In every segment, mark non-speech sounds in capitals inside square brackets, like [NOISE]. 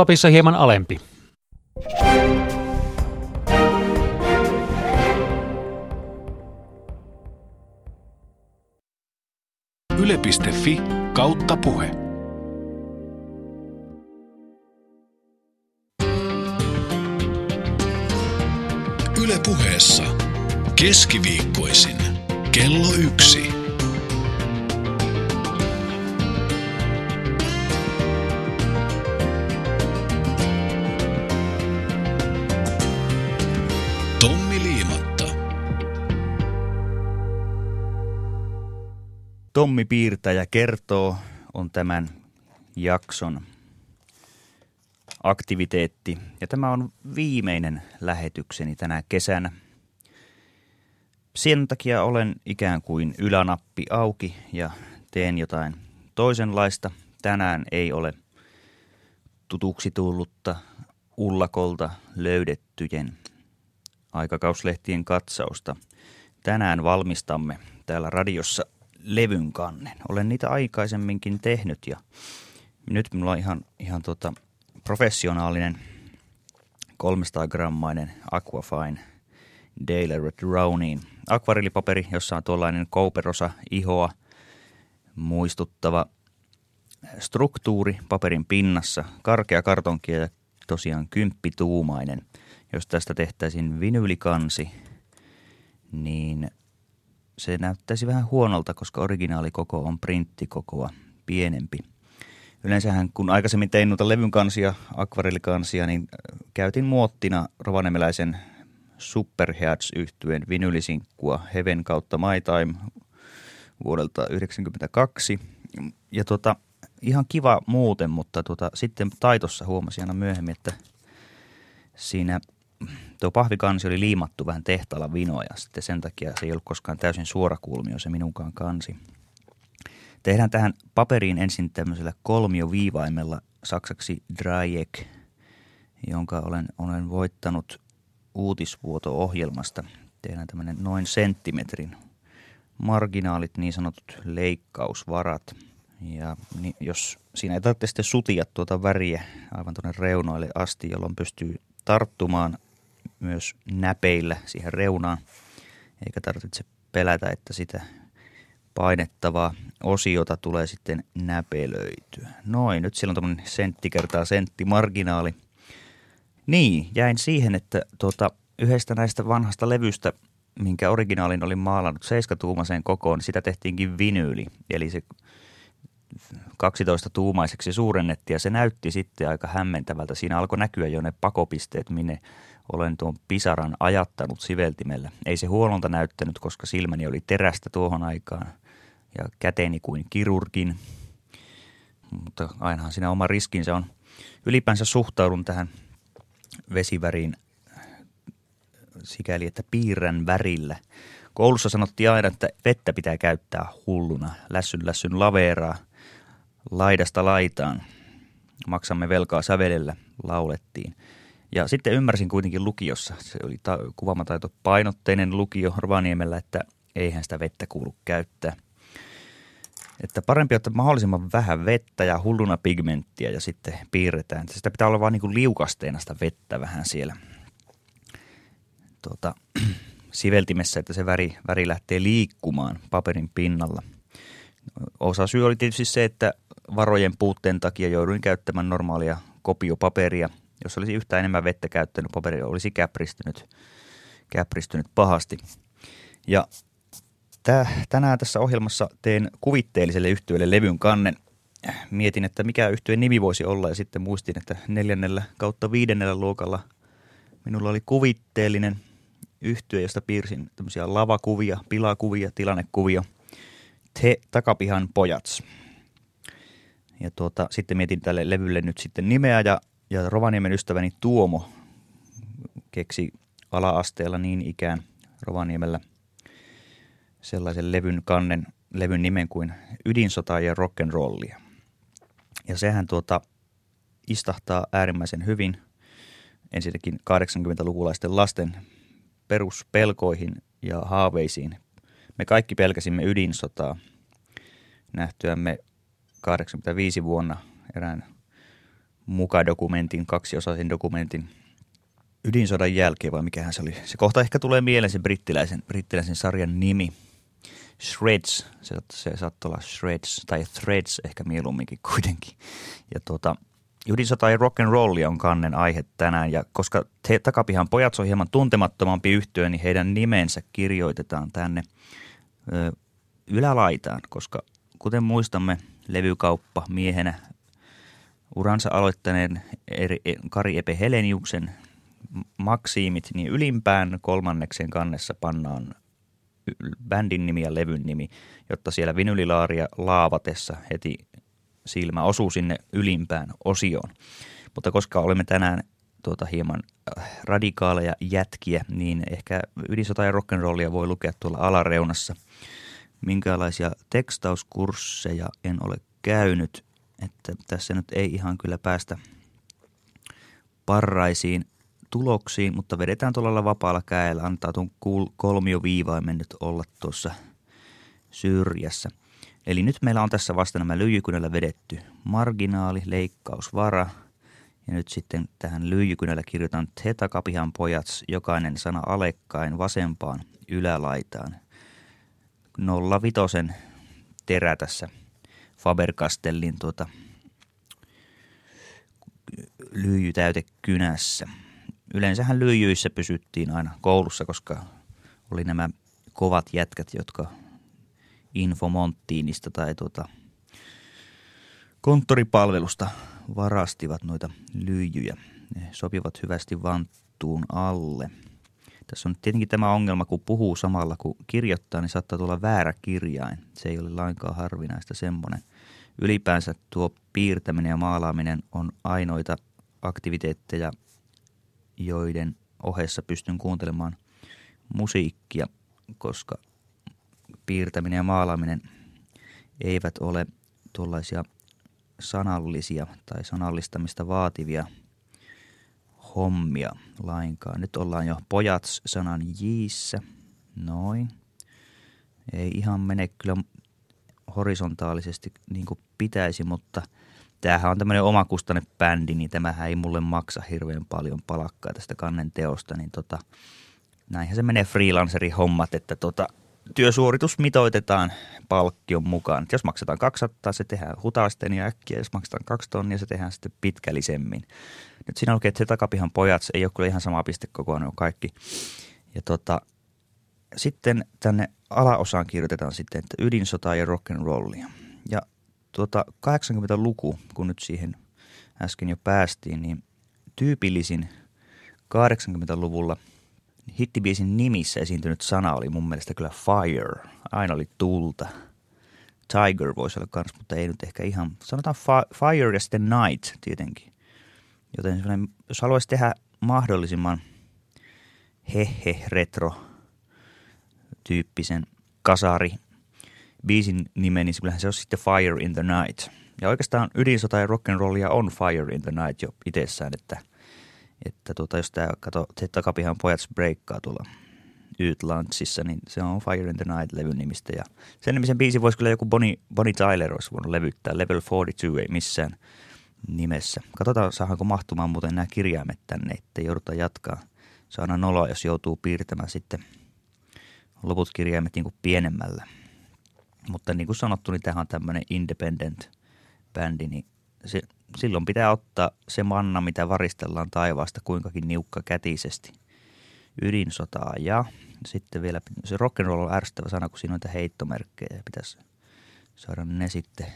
Lapissa hieman alempi. Yle.fi kautta puhe. Yle puheessa. Keskiviikkoisin. Kello yksi. Tommi Piirtäjä kertoo on tämän jakson aktiviteetti. Ja tämä on viimeinen lähetykseni tänä kesänä. Sen takia olen ikään kuin ylänappi auki ja teen jotain toisenlaista. Tänään ei ole tutuksi tullutta ullakolta löydettyjen aikakauslehtien katsausta. Tänään valmistamme täällä radiossa levyn kannen. Olen niitä aikaisemminkin tehnyt ja nyt minulla on ihan, ihan tota professionaalinen 300-grammainen Aquafine Daily Drownin akvarillipaperi, jossa on tuollainen kouperosa ihoa muistuttava struktuuri paperin pinnassa, karkea kartonki ja tosiaan kymppituumainen. Jos tästä tehtäisiin vinyylikansi, niin se näyttäisi vähän huonolta, koska originaalikoko on printtikokoa pienempi. Yleensähän kun aikaisemmin tein noita levyn kansia, akvarellikansia, niin äh, käytin muottina rovanemeläisen Superheads yhtyeen vinylisinkkua Heaven kautta My Time vuodelta 1992. Ja tota, ihan kiva muuten, mutta tota, sitten taitossa huomasin aina myöhemmin, että siinä tuo pahvikansi oli liimattu vähän tehtaalla vinoja. Sitten sen takia se ei ollut koskaan täysin suorakulmio se minunkaan kansi. Tehdään tähän paperiin ensin tämmöisellä kolmioviivaimella saksaksi Dreieck, jonka olen, olen voittanut uutisvuoto-ohjelmasta. Tehdään tämmöinen noin senttimetrin marginaalit, niin sanotut leikkausvarat. Ja niin jos siinä ei tarvitse sitten sutia tuota väriä aivan tuonne reunoille asti, jolloin pystyy tarttumaan myös näpeillä siihen reunaan, eikä tarvitse pelätä, että sitä painettavaa osiota tulee sitten näpelöityä. Noin, nyt siellä on tämmöinen sentti kertaa sentti marginaali. Niin, jäin siihen, että tuota, yhdestä näistä vanhasta levystä, minkä originaalin olin maalannut seiskatuumaiseen kokoon, niin sitä tehtiinkin vinyyli. Eli se 12 tuumaiseksi suurennettiin ja se näytti sitten aika hämmentävältä. Siinä alkoi näkyä jo ne pakopisteet, minne olen tuon pisaran ajattanut siveltimellä. Ei se huonolta näyttänyt, koska silmäni oli terästä tuohon aikaan ja käteni kuin kirurgin. Mutta ainahan siinä oma riskinsä on. Ylipäänsä suhtaudun tähän vesiväriin sikäli, että piirrän värillä. Koulussa sanottiin aina, että vettä pitää käyttää hulluna. Lässyn lässyn laveeraa laidasta laitaan. Maksamme velkaa sävelellä, laulettiin. Ja sitten ymmärsin kuitenkin lukiossa, se oli ta- kuvaamataito painotteinen lukio Rovaniemellä, että eihän sitä vettä kuulu käyttää. Että parempi ottaa mahdollisimman vähän vettä ja hulluna pigmenttiä ja sitten piirretään. Sitä pitää olla vaan niin kuin liukasteena sitä vettä vähän siellä tuota, [CLEARS THROAT] siveltimessä, että se väri, väri lähtee liikkumaan paperin pinnalla. Osa syy oli tietysti se, että varojen puutteen takia jouduin käyttämään normaalia kopiopaperia. Jos olisi yhtä enemmän vettä käyttänyt, paperi olisi käpristynyt, käpristynyt pahasti. Ja tänään tässä ohjelmassa teen kuvitteelliselle yhtiölle levyn kannen. Mietin, että mikä yhtyeen nimi voisi olla ja sitten muistin, että neljännellä kautta viidennellä luokalla minulla oli kuvitteellinen yhtyö, josta piirsin tämmöisiä lavakuvia, pilakuvia, tilannekuvia. Te takapihan pojats. Ja tuota, sitten mietin tälle levylle nyt sitten nimeä ja, ja Rovaniemen ystäväni Tuomo keksi ala-asteella niin ikään Rovaniemellä sellaisen levyn kannen, levyn nimen kuin Ydinsota ja Rock'n'Rollia. Ja sehän tuota istahtaa äärimmäisen hyvin ensinnäkin 80-lukulaisten lasten peruspelkoihin ja haaveisiin. Me kaikki pelkäsimme ydinsotaa nähtyämme 85 vuonna erään mukadokumentin, kaksiosaisen dokumentin ydinsodan jälkeen, vai mikähän se oli. Se kohta ehkä tulee mieleen se brittiläisen, brittiläisen sarjan nimi. Shreds, se, se saattoi olla Shreds tai Threads ehkä mieluumminkin kuitenkin. Ja tuota, Judinsota ja rock and roll on kannen aihe tänään ja koska te, takapihan pojat on hieman tuntemattomampi yhtiö, niin heidän nimensä kirjoitetaan tänne ö, ylälaitaan, koska kuten muistamme, levykauppa miehenä uransa aloittaneen Kari Epe Heleniuksen maksiimit, niin ylimpään kolmanneksen kannessa pannaan bändin nimi ja levyn nimi, jotta siellä vinylilaaria laavatessa heti silmä osuu sinne ylimpään osioon. Mutta koska olemme tänään tuota hieman äh, radikaaleja jätkiä, niin ehkä ydinsota ja rock'n'rollia voi lukea tuolla alareunassa. Minkälaisia tekstauskursseja en ole käynyt, että tässä nyt ei ihan kyllä päästä parraisiin tuloksiin, mutta vedetään tuolla vapaalla käellä, antaa tuon kolmioviivaimen nyt olla tuossa syrjässä – Eli nyt meillä on tässä vasta nämä lyijykynällä vedetty marginaali, leikkausvara. Ja nyt sitten tähän lyijykynällä kirjoitan Tetakapihan pojat, jokainen sana alekkain vasempaan ylälaitaan. 05 terä tässä Faber-Castellin tuota lyijytäytekynässä. Yleensähän lyijyissä pysyttiin aina koulussa, koska oli nämä kovat jätkät, jotka Infomonttiinista tai tuota konttoripalvelusta varastivat noita lyijyjä. Ne sopivat hyvästi vanttuun alle. Tässä on tietenkin tämä ongelma, kun puhuu samalla kun kirjoittaa, niin saattaa tulla väärä kirjain. Se ei ole lainkaan harvinaista semmoinen. Ylipäänsä tuo piirtäminen ja maalaaminen on ainoita aktiviteetteja, joiden ohessa pystyn kuuntelemaan musiikkia, koska piirtäminen ja maalaaminen eivät ole tuollaisia sanallisia tai sanallistamista vaativia hommia lainkaan. Nyt ollaan jo pojat sanan jiissä. Noin. Ei ihan mene kyllä horisontaalisesti niin kuin pitäisi, mutta tämähän on tämmöinen bändi, niin tämähän ei mulle maksa hirveän paljon palakkaa tästä kannen teosta, niin tota, näinhän se menee freelancerin hommat, että tota, työsuoritus mitoitetaan palkkion mukaan. Et jos maksetaan 200, se tehdään hutaisten ja äkkiä. Jos maksetaan 2 tonnia, se tehdään sitten pitkällisemmin. Nyt siinä lukee, että se takapihan pojat se ei ole kyllä ihan sama piste koko ajan, kaikki. Ja tota, sitten tänne alaosaan kirjoitetaan sitten, että ydinsota ja rock and rollia. Ja tuota 80-luku, kun nyt siihen äsken jo päästiin, niin tyypillisin 80-luvulla – hittibiisin nimissä esiintynyt sana oli mun mielestä kyllä fire. Aina oli tulta. Tiger voisi olla kans, mutta ei nyt ehkä ihan. Sanotaan fire ja sitten night tietenkin. Joten jos haluaisi tehdä mahdollisimman hehe retro tyyppisen kasari biisin nimen, niin kyllähän se on sitten Fire in the Night. Ja oikeastaan ydinsota ja rock'n'rollia on Fire in the Night jo itsessään, että – että tuota, jos tämä, kato, se takapihan pojat breikkaa tuolla Yt Lunchissa, niin se on Fire in the Night-levyn nimistä. Ja sen nimisen biisi voisi kyllä joku Bonnie, Bonnie Tyler olisi voinut levyttää. Level 42 ei missään nimessä. Katsotaan, saadaanko mahtumaan muuten nämä kirjaimet tänne, että joudutaan jatkaa. Se on noloa, jos joutuu piirtämään sitten loput kirjaimet niin kuin pienemmällä. Mutta niin kuin sanottu, niin tämähän on tämmöinen independent bändi, niin se, silloin pitää ottaa se manna, mitä varistellaan taivaasta, kuinkakin niukka kätisesti. Ydinsotaa ja sitten vielä se rock'n'roll on ärsyttävä sana, kun siinä on heittomerkkejä ja pitäisi saada ne sitten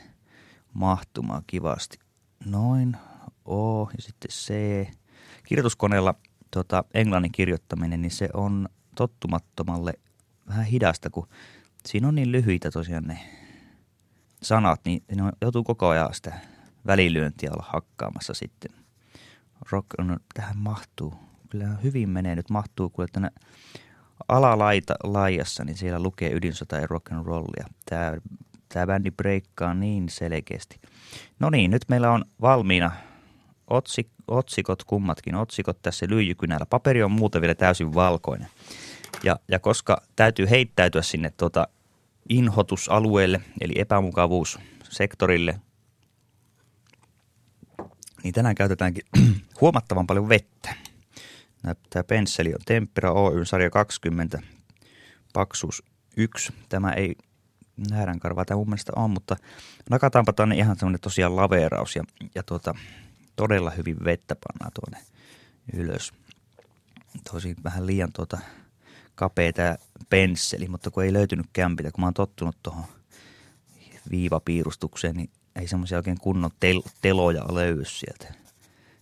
mahtumaan kivasti. Noin, O ja sitten C. Kirjoituskoneella tota, englannin kirjoittaminen, niin se on tottumattomalle vähän hidasta, kun siinä on niin lyhyitä tosiaan ne sanat, niin ne joutuu koko ajan sitä välilyöntiä olla hakkaamassa sitten. Rock on, tähän mahtuu. Kyllä hyvin menee nyt, mahtuu kun tänne alalaita laajassa, niin siellä lukee ydinsota ja rock and rollia. Tämä, tämä bändi breikkaa niin selkeästi. No niin, nyt meillä on valmiina otsik, otsikot, kummatkin otsikot tässä lyijykynällä. Paperi on muuten vielä täysin valkoinen. Ja, ja koska täytyy heittäytyä sinne tuota inhotusalueelle, eli epämukavuussektorille, niin tänään käytetäänkin [CLEARS THROAT] huomattavan paljon vettä. Tämä pensseli on Tempera Oy sarja 20, paksuus 1. Tämä ei karvaa tämä mun mielestä on, mutta nakataanpa tänne ihan semmoinen tosiaan laveeraus ja, ja tuota, todella hyvin vettä pannaan tuonne ylös. Tosi vähän liian tuota kapea tämä pensseli, mutta kun ei löytynyt kämpitä, kun mä oon tottunut tuohon viivapiirustukseen, niin ei semmoisia oikein kunnon tel- teloja löydy sieltä.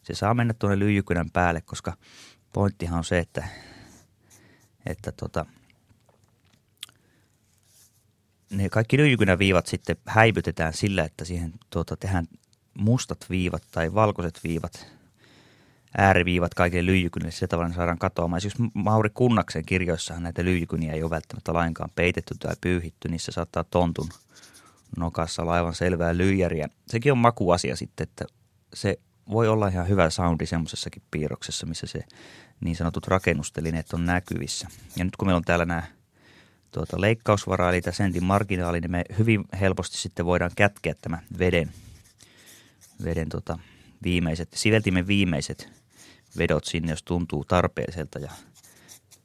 Se saa mennä tuonne lyijykynän päälle, koska pointtihan on se, että, että tota, ne kaikki lyijykynän viivat sitten häivytetään sillä, että siihen tuota, tehdään mustat viivat tai valkoiset viivat, ääriviivat kaikille lyijykynille, sillä tavalla ne saadaan katoamaan. Siis Mauri Kunnaksen kirjoissahan näitä lyijykyniä ei ole välttämättä lainkaan peitetty tai pyyhitty, niissä saattaa tontun nokassa olla aivan selvää lyijäriä. Sekin on makuasia sitten, että se voi olla ihan hyvä soundi semmoisessakin piirroksessa, missä se niin sanotut rakennustelineet on näkyvissä. Ja nyt kun meillä on täällä nämä tuota, leikkausvaraa, eli sentin marginaali, niin me hyvin helposti sitten voidaan kätkeä tämä veden, veden tota, viimeiset, siveltimen viimeiset vedot sinne, jos tuntuu tarpeelliselta. Ja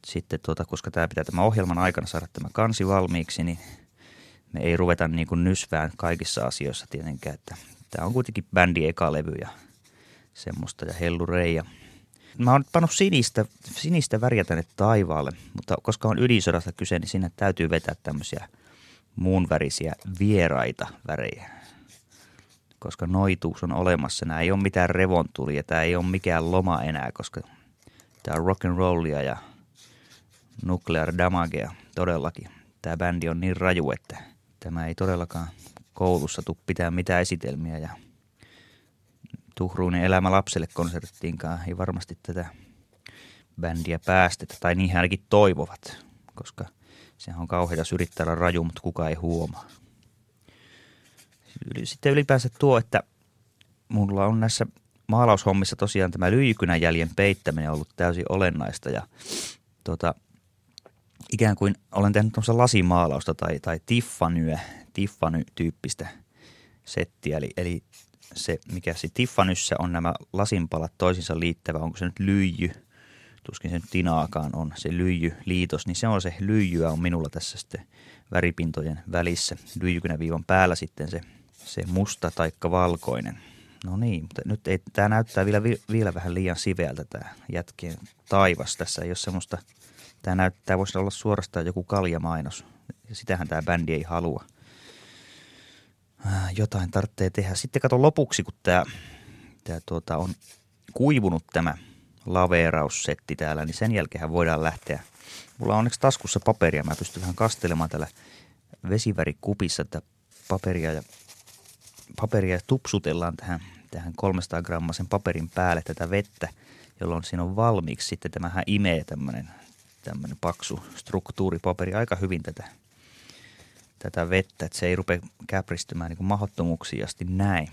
sitten, tuota, koska tämä pitää tämän ohjelman aikana saada tämä kansi valmiiksi, niin me ei ruveta niin kuin nysvään kaikissa asioissa tietenkään. Että tämä on kuitenkin bändi eka levy ja semmoista ja hellureija. Mä oon pannut sinistä, sinistä väriä tänne taivaalle, mutta koska on ydinsodasta kyse, niin sinne täytyy vetää tämmöisiä muunvärisiä vieraita värejä. Koska noituus on olemassa. Nämä ei ole mitään revontulia, tämä ei ole mikään loma enää, koska tämä on rock and rollia ja nuclear damagea todellakin. Tämä bändi on niin raju, että Tämä ei todellakaan koulussa tule pitää mitään esitelmiä ja Tuhruinen elämä lapselle konserttiinkaan ei varmasti tätä bändiä päästetä, tai niin ainakin toivovat, koska sehän on kauheita yrittää olla raju, mutta kukaan ei huomaa. Sitten ylipäänsä tuo, että mulla on näissä maalaushommissa tosiaan tämä lyijykynän jäljen peittäminen ollut täysin olennaista ja tota, ikään kuin olen tehnyt tuossa lasimaalausta tai, tai Tiffanyä, Tiffany-tyyppistä settiä. Eli, eli se, mikä se Tiffanyssä on nämä lasinpalat toisinsa liittävä, onko se nyt lyijy, tuskin se nyt tinaakaan on se lyijy-liitos, niin se on se lyijyä on minulla tässä sitten väripintojen välissä. Lyijykynäviivan päällä sitten se, se musta taikka valkoinen. No niin, mutta nyt ei, tämä näyttää vielä, vielä vähän liian siveältä tämä jätkien taivas. Tässä ei ole semmoista – Tämä näyttää, voisi olla suorastaan joku kaljamainos. Ja sitähän tämä bändi ei halua. Äh, jotain tarvitsee tehdä. Sitten kato lopuksi, kun tämä, tämä tuota, on kuivunut tämä laveeraussetti täällä, niin sen jälkeen voidaan lähteä. Mulla on onneksi taskussa paperia. Mä pystyn vähän kastelemaan tällä vesivärikupissa tätä paperia ja paperia tupsutellaan tähän, tähän 300 grammasen paperin päälle tätä vettä, jolloin siinä on valmiiksi sitten tämähän imee tämmöinen tämmöinen paksu struktuuripaperi aika hyvin tätä, tätä vettä, että se ei rupea käpristymään niin mahdottomuuksiin asti näin.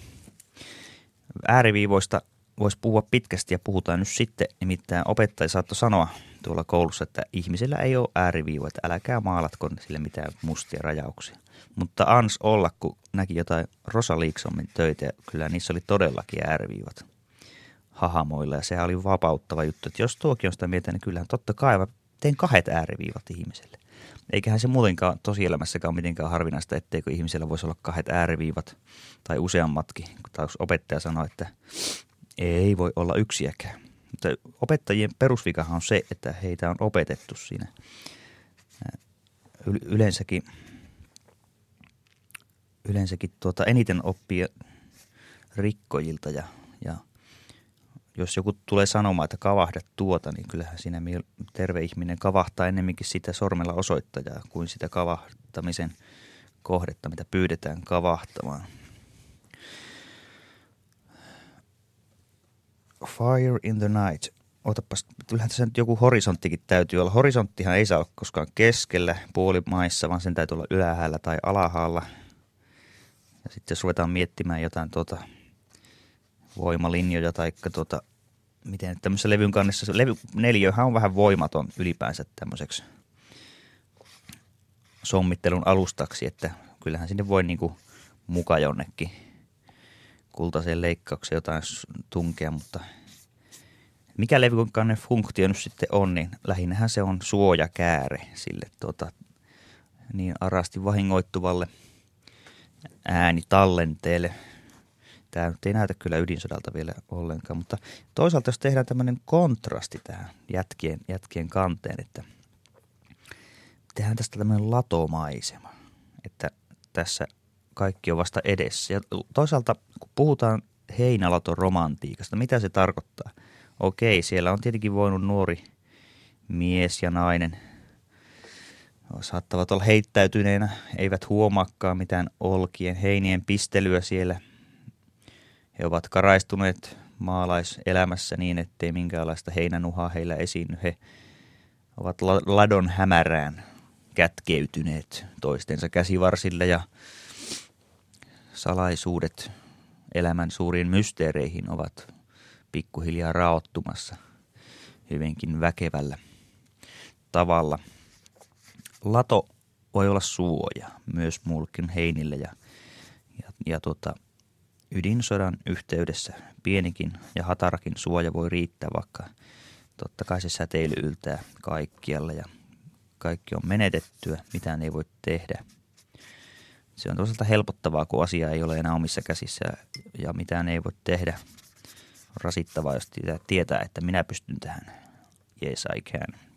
Ääriviivoista voisi puhua pitkästi ja puhutaan nyt sitten, nimittäin opettaja saattoi sanoa tuolla koulussa, että ihmisellä ei ole ääriviivoja, että älkää maalatko sille mitään mustia rajauksia. Mutta ans olla, kun näki jotain Rosa Liiksommin töitä, ja kyllä niissä oli todellakin ääriviivat hahamoilla ja sehän oli vapauttava juttu. Että jos tuokin on sitä mieltä, niin kyllähän totta kai teen kahdet ääriviivat ihmiselle. Eiköhän se muutenkaan tosielämässäkään mitenkään harvinaista, etteikö ihmisellä voisi olla kahdet ääriviivat tai useammatkin. Tai jos opettaja sanoo, että ei voi olla yksiäkään. Mutta opettajien perusvikahan on se, että heitä on opetettu siinä yleensäkin, yleensäkin tuota eniten oppia rikkojilta ja, ja jos joku tulee sanomaan, että kavahda tuota, niin kyllähän siinä terve ihminen kavahtaa ennemminkin sitä sormella osoittajaa kuin sitä kavahtamisen kohdetta, mitä pyydetään kavahtamaan. Fire in the night. Otapas, kyllähän tässä nyt joku horisonttikin täytyy olla. Horisonttihan ei saa olla koskaan keskellä puolimaissa, vaan sen täytyy olla ylhäällä tai alhaalla. Ja sitten jos ruvetaan miettimään jotain tuota – voimalinjoja tai tuota, miten tämmöisessä levyn kannessa, levy neljöhän on vähän voimaton ylipäänsä tämmöiseksi sommittelun alustaksi, että kyllähän sinne voi niinku muka jonnekin kultaiseen leikkaukseen jotain tunkea, mutta mikä levykanne funktio nyt sitten on, niin lähinnähän se on suojakääre sille tuota, niin arasti vahingoittuvalle äänitallenteelle. Tämä nyt ei näytä kyllä ydinsodalta vielä ollenkaan, mutta toisaalta jos tehdään tämmöinen kontrasti tähän jätkien, jätkien kanteen, että tehdään tästä tämmöinen latomaisema, että tässä kaikki on vasta edessä. Ja toisaalta kun puhutaan heinälaton romantiikasta, mitä se tarkoittaa? Okei, siellä on tietenkin voinut nuori mies ja nainen – saattavat olla heittäytyneenä, eivät huomaakaan mitään olkien, heinien pistelyä siellä. He ovat karaistuneet maalaiselämässä niin, ettei minkäänlaista heinänuhaa heillä esiinny. He ovat ladon hämärään kätkeytyneet toistensa käsivarsille ja salaisuudet elämän suuriin mysteereihin ovat pikkuhiljaa raottumassa hyvinkin väkevällä tavalla – lato voi olla suoja myös mulkin heinille ja, ja, ja tota, ydinsodan yhteydessä pienikin ja hatarakin suoja voi riittää, vaikka totta kai se säteily yltää kaikkialle ja kaikki on menetettyä, mitään ei voi tehdä. Se on toisaalta helpottavaa, kun asia ei ole enää omissa käsissä ja mitään ei voi tehdä. Rasittavaa, jos tietää, että minä pystyn tähän. Yes, I can.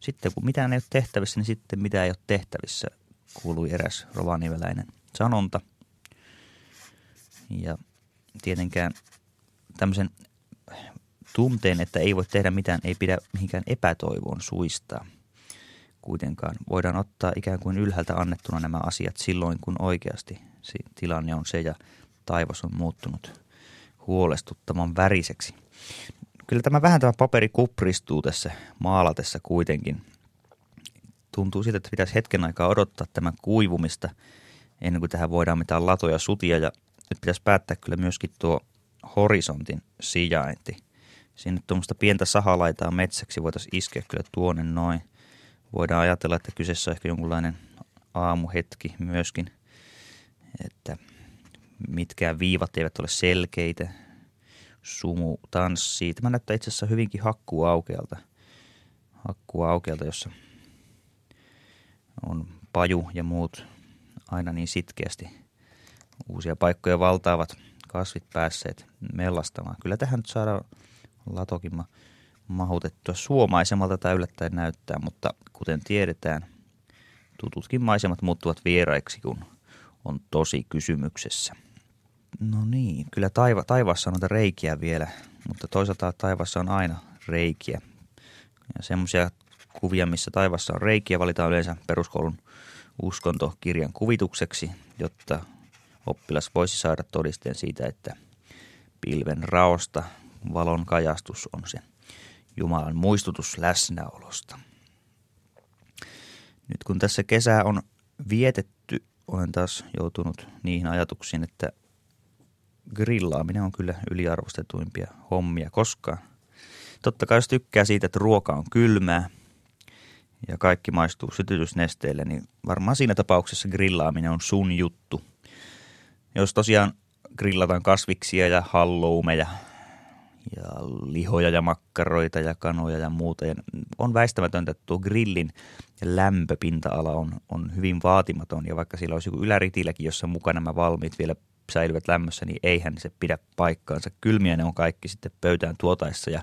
Sitten kun mitään ei ole tehtävissä, niin sitten mitä ei ole tehtävissä, kuului eräs rovaniveläinen sanonta. Ja tietenkään tämmöisen tunteen, että ei voi tehdä mitään, ei pidä mihinkään epätoivoon suistaa. Kuitenkaan voidaan ottaa ikään kuin ylhäältä annettuna nämä asiat silloin, kun oikeasti tilanne on se ja taivas on muuttunut huolestuttavan väriseksi kyllä tämä vähän tämä paperi kupristuu tässä maalatessa kuitenkin. Tuntuu siltä, että pitäisi hetken aikaa odottaa tämän kuivumista ennen kuin tähän voidaan mitään latoja sutia. Ja nyt pitäisi päättää kyllä myöskin tuo horisontin sijainti. Sinne tuommoista pientä sahalaitaa metsäksi voitaisiin iskeä kyllä tuonne noin. Voidaan ajatella, että kyseessä on ehkä jonkunlainen aamuhetki myöskin, että mitkään viivat eivät ole selkeitä – sumu tanssii. Tämä näyttää itse asiassa hyvinkin hakkuaukealta, hakkuaukealta, jossa on paju ja muut aina niin sitkeästi uusia paikkoja valtaavat kasvit päässeet mellastamaan. Kyllä tähän nyt saadaan latokin mahutettua suomaisemalta tai yllättäen näyttää, mutta kuten tiedetään, tututkin maisemat muuttuvat vieraiksi, kun on tosi kysymyksessä – No niin, kyllä taiva, taivaassa on noita reikiä vielä, mutta toisaalta taivaassa on aina reikiä. Ja semmoisia kuvia, missä taivassa on reikiä, valitaan yleensä peruskoulun uskontokirjan kuvitukseksi, jotta oppilas voisi saada todisteen siitä, että pilven raosta valon kajastus on se Jumalan muistutus läsnäolosta. Nyt kun tässä kesää on vietetty, olen taas joutunut niihin ajatuksiin, että grillaaminen on kyllä yliarvostetuimpia hommia koskaan. Totta kai jos tykkää siitä, että ruoka on kylmää ja kaikki maistuu sytytysnesteelle, niin varmaan siinä tapauksessa grillaaminen on sun juttu. Jos tosiaan grillataan kasviksia ja halloumeja ja lihoja ja makkaroita ja kanoja ja muuta. Ja on väistämätöntä, että tuo grillin lämpöpinta-ala on, on hyvin vaatimaton ja vaikka sillä olisi joku yläritiläkin, jossa mukana nämä valmiit vielä säilyvät lämmössä, niin eihän se pidä paikkaansa. Kylmiä ne on kaikki sitten pöytään tuotaessa ja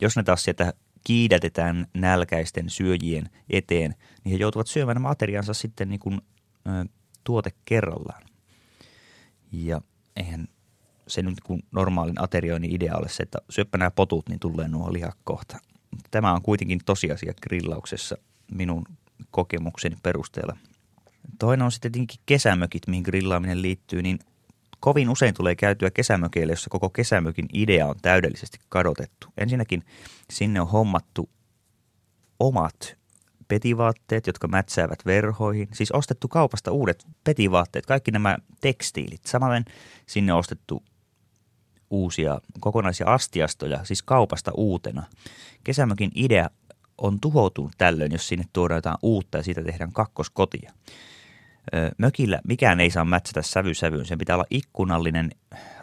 jos ne taas sieltä kiidätetään nälkäisten syöjien eteen, niin he joutuvat syömään nämä ateriansa sitten niin kuin, ö, tuote kerrallaan. Ja eihän se nyt kun normaalin aterioinnin idea ole se, että syöppä nämä potut, niin tulee nuo lihat kohta. Tämä on kuitenkin tosiasia grillauksessa minun kokemukseni perusteella. Toinen on sitten tietenkin kesämökit, mihin grillaaminen liittyy, niin kovin usein tulee käytyä kesämökeille, jossa koko kesämökin idea on täydellisesti kadotettu. Ensinnäkin sinne on hommattu omat petivaatteet, jotka mätsäävät verhoihin. Siis ostettu kaupasta uudet petivaatteet, kaikki nämä tekstiilit. Samoin sinne on ostettu uusia kokonaisia astiastoja, siis kaupasta uutena. Kesämökin idea on tuhoutunut tällöin, jos sinne tuodaan jotain uutta ja siitä tehdään kakkoskotia. Mökillä mikään ei saa mätsätä sävy sävyyn. Sen pitää olla ikkunallinen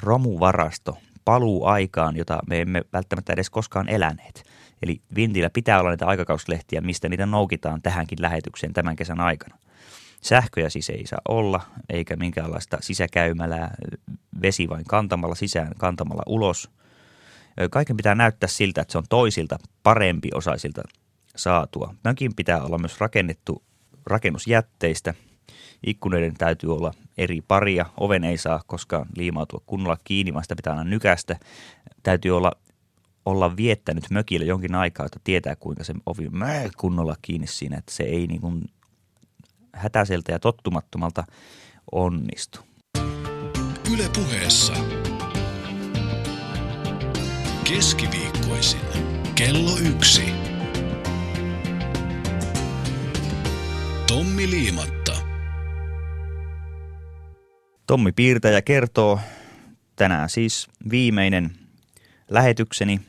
romuvarasto paluu aikaan, jota me emme välttämättä edes koskaan eläneet. Eli Vintillä pitää olla niitä aikakauslehtiä, mistä niitä noukitaan tähänkin lähetykseen tämän kesän aikana. Sähköjä siis ei saa olla, eikä minkäänlaista sisäkäymälää, vesi vain kantamalla sisään, kantamalla ulos. Kaiken pitää näyttää siltä, että se on toisilta parempi osaisilta saatua. Mökin pitää olla myös rakennettu rakennusjätteistä. Ikkunoiden täytyy olla eri paria. Oven ei saa koskaan liimautua kunnolla kiinni, vaan sitä pitää aina nykästä. Täytyy olla, olla viettänyt mökillä jonkin aikaa, että tietää kuinka se ovi kunnolla kiinni siinä, että se ei niin hätäiseltä ja tottumattomalta onnistu. Yle puheessa. Keskiviikkoisin. Kello yksi. Tommi Liimatta. Tommi Piirtäjä kertoo tänään siis viimeinen lähetykseni.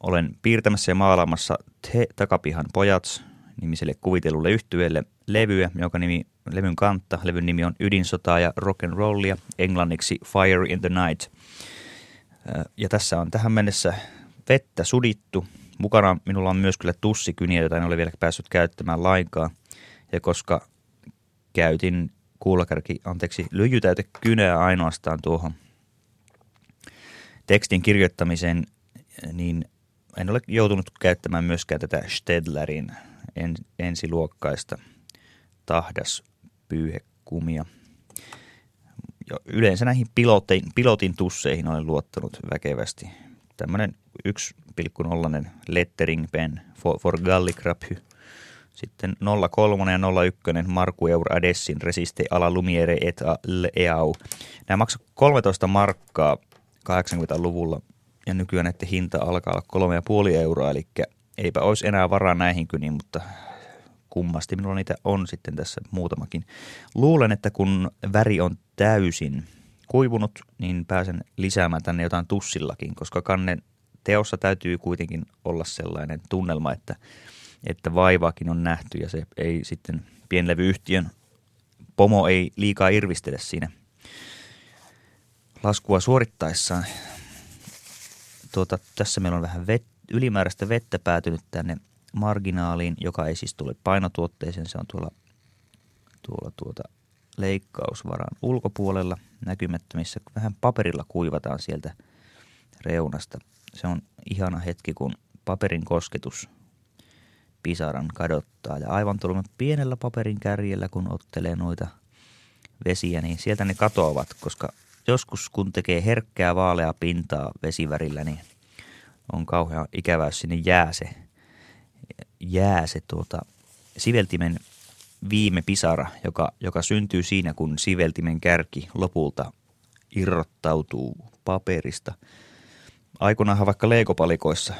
Olen piirtämässä ja maalaamassa Te takapihan pojat nimiselle kuvitellulle yhtyeelle levyä, jonka nimi, levyn kantta, levyn nimi on Ydinsotaa ja Rock and Rollia, englanniksi Fire in the Night. Ja tässä on tähän mennessä vettä sudittu. Mukana minulla on myös kyllä tussikyniä, joita en ole vielä päässyt käyttämään lainkaan. Ja koska käytin kuulakärki, anteeksi, kynää ainoastaan tuohon tekstin kirjoittamiseen, niin en ole joutunut käyttämään myöskään tätä Stedlerin en, ensiluokkaista pyyhekumia. Ja yleensä näihin pilotin, pilotin tusseihin olen luottanut väkevästi. Tämmöinen 1,0 lettering pen for, for galligraphy. Sitten 03 ja 01 Marku Eur Adessin Resiste ala Lumiere et eau. Nämä maksaa 13 markkaa 80-luvulla ja nykyään näiden hinta alkaa olla 3,5 euroa, eli eipä olisi enää varaa näihin kyniin, mutta kummasti minulla niitä on sitten tässä muutamakin. Luulen, että kun väri on täysin kuivunut, niin pääsen lisäämään tänne jotain tussillakin, koska kannen teossa täytyy kuitenkin olla sellainen tunnelma, että, että vaivaakin on nähty ja se ei sitten pienlevyyhtiön pomo ei liikaa irvistele siinä laskua suorittaessaan. Tuota, tässä meillä on vähän vet, ylimääräistä vettä päätynyt tänne marginaaliin, joka ei siis tule painotuotteeseen. Se on tuolla, tuolla tuota leikkausvaran ulkopuolella näkymättömissä. Vähän paperilla kuivataan sieltä reunasta. Se on ihana hetki, kun paperin kosketus pisaran kadottaa. Ja aivan tuolla pienellä paperin kärjellä, kun ottelee noita vesiä, niin sieltä ne katoavat, koska joskus kun tekee herkkää vaaleaa pintaa vesivärillä, niin on kauhean ikävää, jos sinne jää se, jää se tuota, siveltimen viime pisara, joka, joka syntyy siinä, kun siveltimen kärki lopulta irrottautuu paperista. Aikoinaanhan vaikka leikopalikoissa,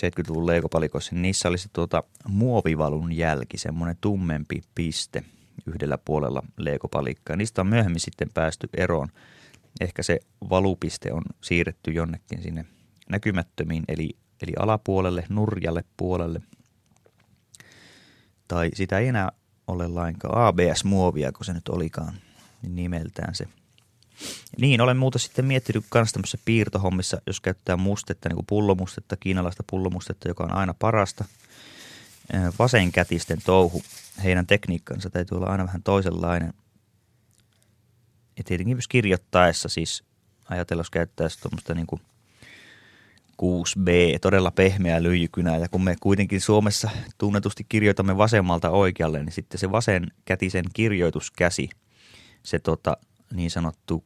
70-luvun leikopalikoissa, niin niissä oli se tuota muovivalun jälki, semmoinen tummempi piste yhdellä puolella leikopalikkaa. Niistä on myöhemmin sitten päästy eroon. Ehkä se valupiste on siirretty jonnekin sinne näkymättömiin, eli, eli alapuolelle, nurjalle puolelle. Tai sitä ei enää ole lainkaan ABS-muovia, kun se nyt olikaan niin nimeltään se. Niin, olen muuta sitten miettinyt myös tämmöisissä piirtohommissa, jos käyttää mustetta, niin kuin pullomustetta, kiinalaista pullomustetta, joka on aina parasta. Vasenkätisten touhu, heidän tekniikkansa täytyy olla aina vähän toisenlainen. Ja tietenkin myös kirjoittaessa siis ajatella, jos käyttäisi tuommoista niin kuin – 6B, todella pehmeä lyijykynä. Ja kun me kuitenkin Suomessa tunnetusti kirjoitamme vasemmalta oikealle, niin sitten se vasen kätisen kirjoituskäsi, se tota, niin sanottu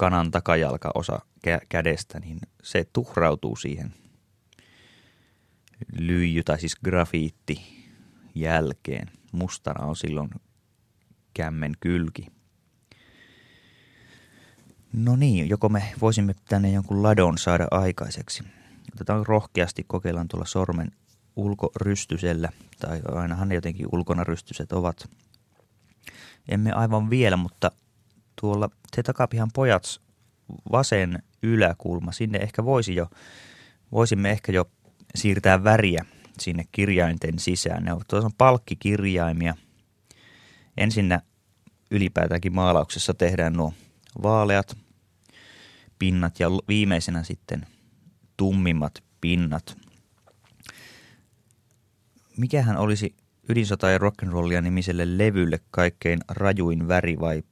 kanan takajalkaosa kä- kädestä, niin se tuhrautuu siihen lyijy tai siis grafiitti jälkeen. Mustana on silloin kämmen kylki. No niin, joko me voisimme tänne jonkun ladon saada aikaiseksi – otetaan rohkeasti, kokeillaan tuolla sormen ulkorystysellä, tai ainahan jotenkin ulkona rystyset ovat. Emme aivan vielä, mutta tuolla se takapihan pojat vasen yläkulma, sinne ehkä voisi jo, voisimme ehkä jo siirtää väriä sinne kirjainten sisään. Ne ovat palkkikirjaimia. Ensinnä ylipäätäänkin maalauksessa tehdään nuo vaaleat pinnat ja viimeisenä sitten tummimmat pinnat. Mikähän olisi ydinsota ja rock'n'rollia nimiselle levylle kaikkein rajuin väri vai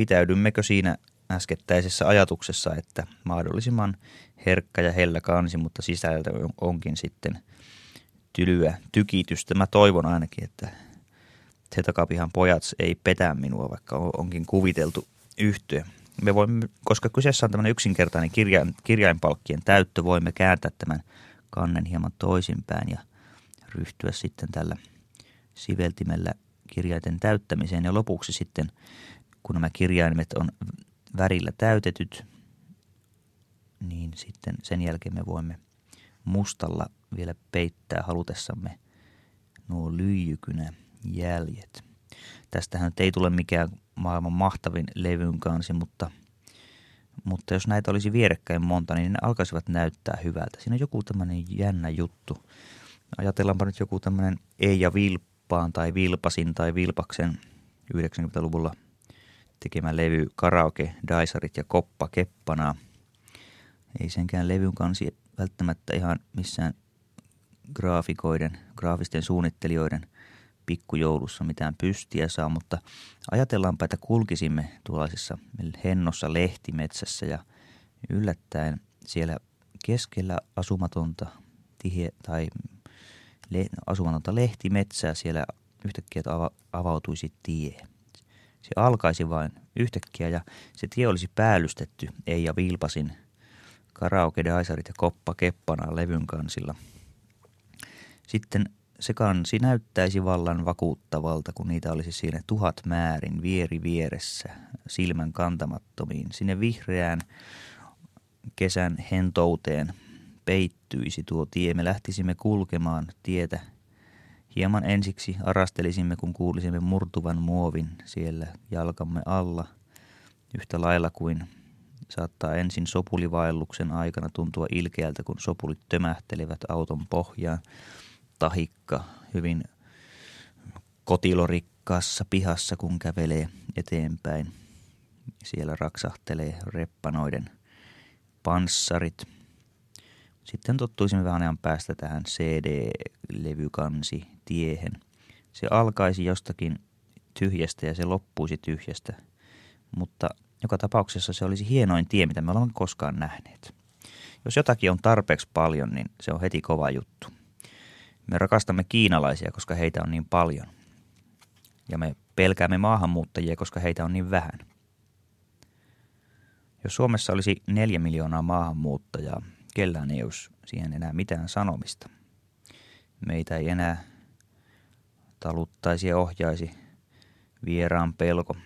pitäydymmekö siinä äskettäisessä ajatuksessa, että mahdollisimman herkkä ja hellä kansi, mutta sisältö onkin sitten tylyä tykitystä. Mä toivon ainakin, että se takapihan pojat ei petä minua, vaikka onkin kuviteltu yhtyä. Me voimme, koska kyseessä on tämmöinen yksinkertainen kirjain, kirjainpalkkien täyttö, voimme kääntää tämän kannen hieman toisinpäin ja ryhtyä sitten tällä siveltimellä kirjaiten täyttämiseen. Ja lopuksi sitten, kun nämä kirjaimet on värillä täytetyt, niin sitten sen jälkeen me voimme mustalla vielä peittää halutessamme nuo lyijykynä jäljet. Tästähän ei tule mikään maailman mahtavin levyn kansi, mutta, mutta jos näitä olisi vierekkäin monta, niin ne alkaisivat näyttää hyvältä. Siinä on joku tämmöinen jännä juttu. Ajatellaanpa nyt joku tämmöinen Eija Vilppaan tai Vilpasin tai Vilpaksen 90-luvulla tekemä levy Karaoke, Daisarit ja Koppa Keppana. Ei senkään levyn kansi välttämättä ihan missään graafikoiden, graafisten suunnittelijoiden pikkujoulussa mitään pystiä saa, mutta ajatellaanpa, että kulkisimme tuollaisessa hennossa lehtimetsässä ja yllättäen siellä keskellä asumatonta tihe, tai le, asumatonta lehtimetsää siellä yhtäkkiä ava, avautuisi tie. Se alkaisi vain yhtäkkiä ja se tie olisi päällystetty Eija Vilpasin karaoke, daisarit ja koppa keppana levyn kansilla – sitten se kansi näyttäisi vallan vakuuttavalta, kun niitä olisi siinä tuhat määrin vieri vieressä silmän kantamattomiin. Sinne vihreään kesän hentouteen peittyisi tuo tie. Me lähtisimme kulkemaan tietä. Hieman ensiksi arastelisimme, kun kuulisimme murtuvan muovin siellä jalkamme alla. Yhtä lailla kuin saattaa ensin sopulivaelluksen aikana tuntua ilkeältä, kun sopulit tömähtelevät auton pohjaan tahikka hyvin kotilorikkaassa pihassa, kun kävelee eteenpäin. Siellä raksahtelee reppanoiden panssarit. Sitten tottuisimme vähän ajan päästä tähän CD-levykansi tiehen. Se alkaisi jostakin tyhjästä ja se loppuisi tyhjästä, mutta joka tapauksessa se olisi hienoin tie, mitä me olemme koskaan nähneet. Jos jotakin on tarpeeksi paljon, niin se on heti kova juttu. Me rakastamme kiinalaisia, koska heitä on niin paljon. Ja me pelkäämme maahanmuuttajia, koska heitä on niin vähän. Jos Suomessa olisi neljä miljoonaa maahanmuuttajaa, kellään ei olisi siihen enää mitään sanomista. Meitä ei enää taluttaisi ja ohjaisi vieraan pelko,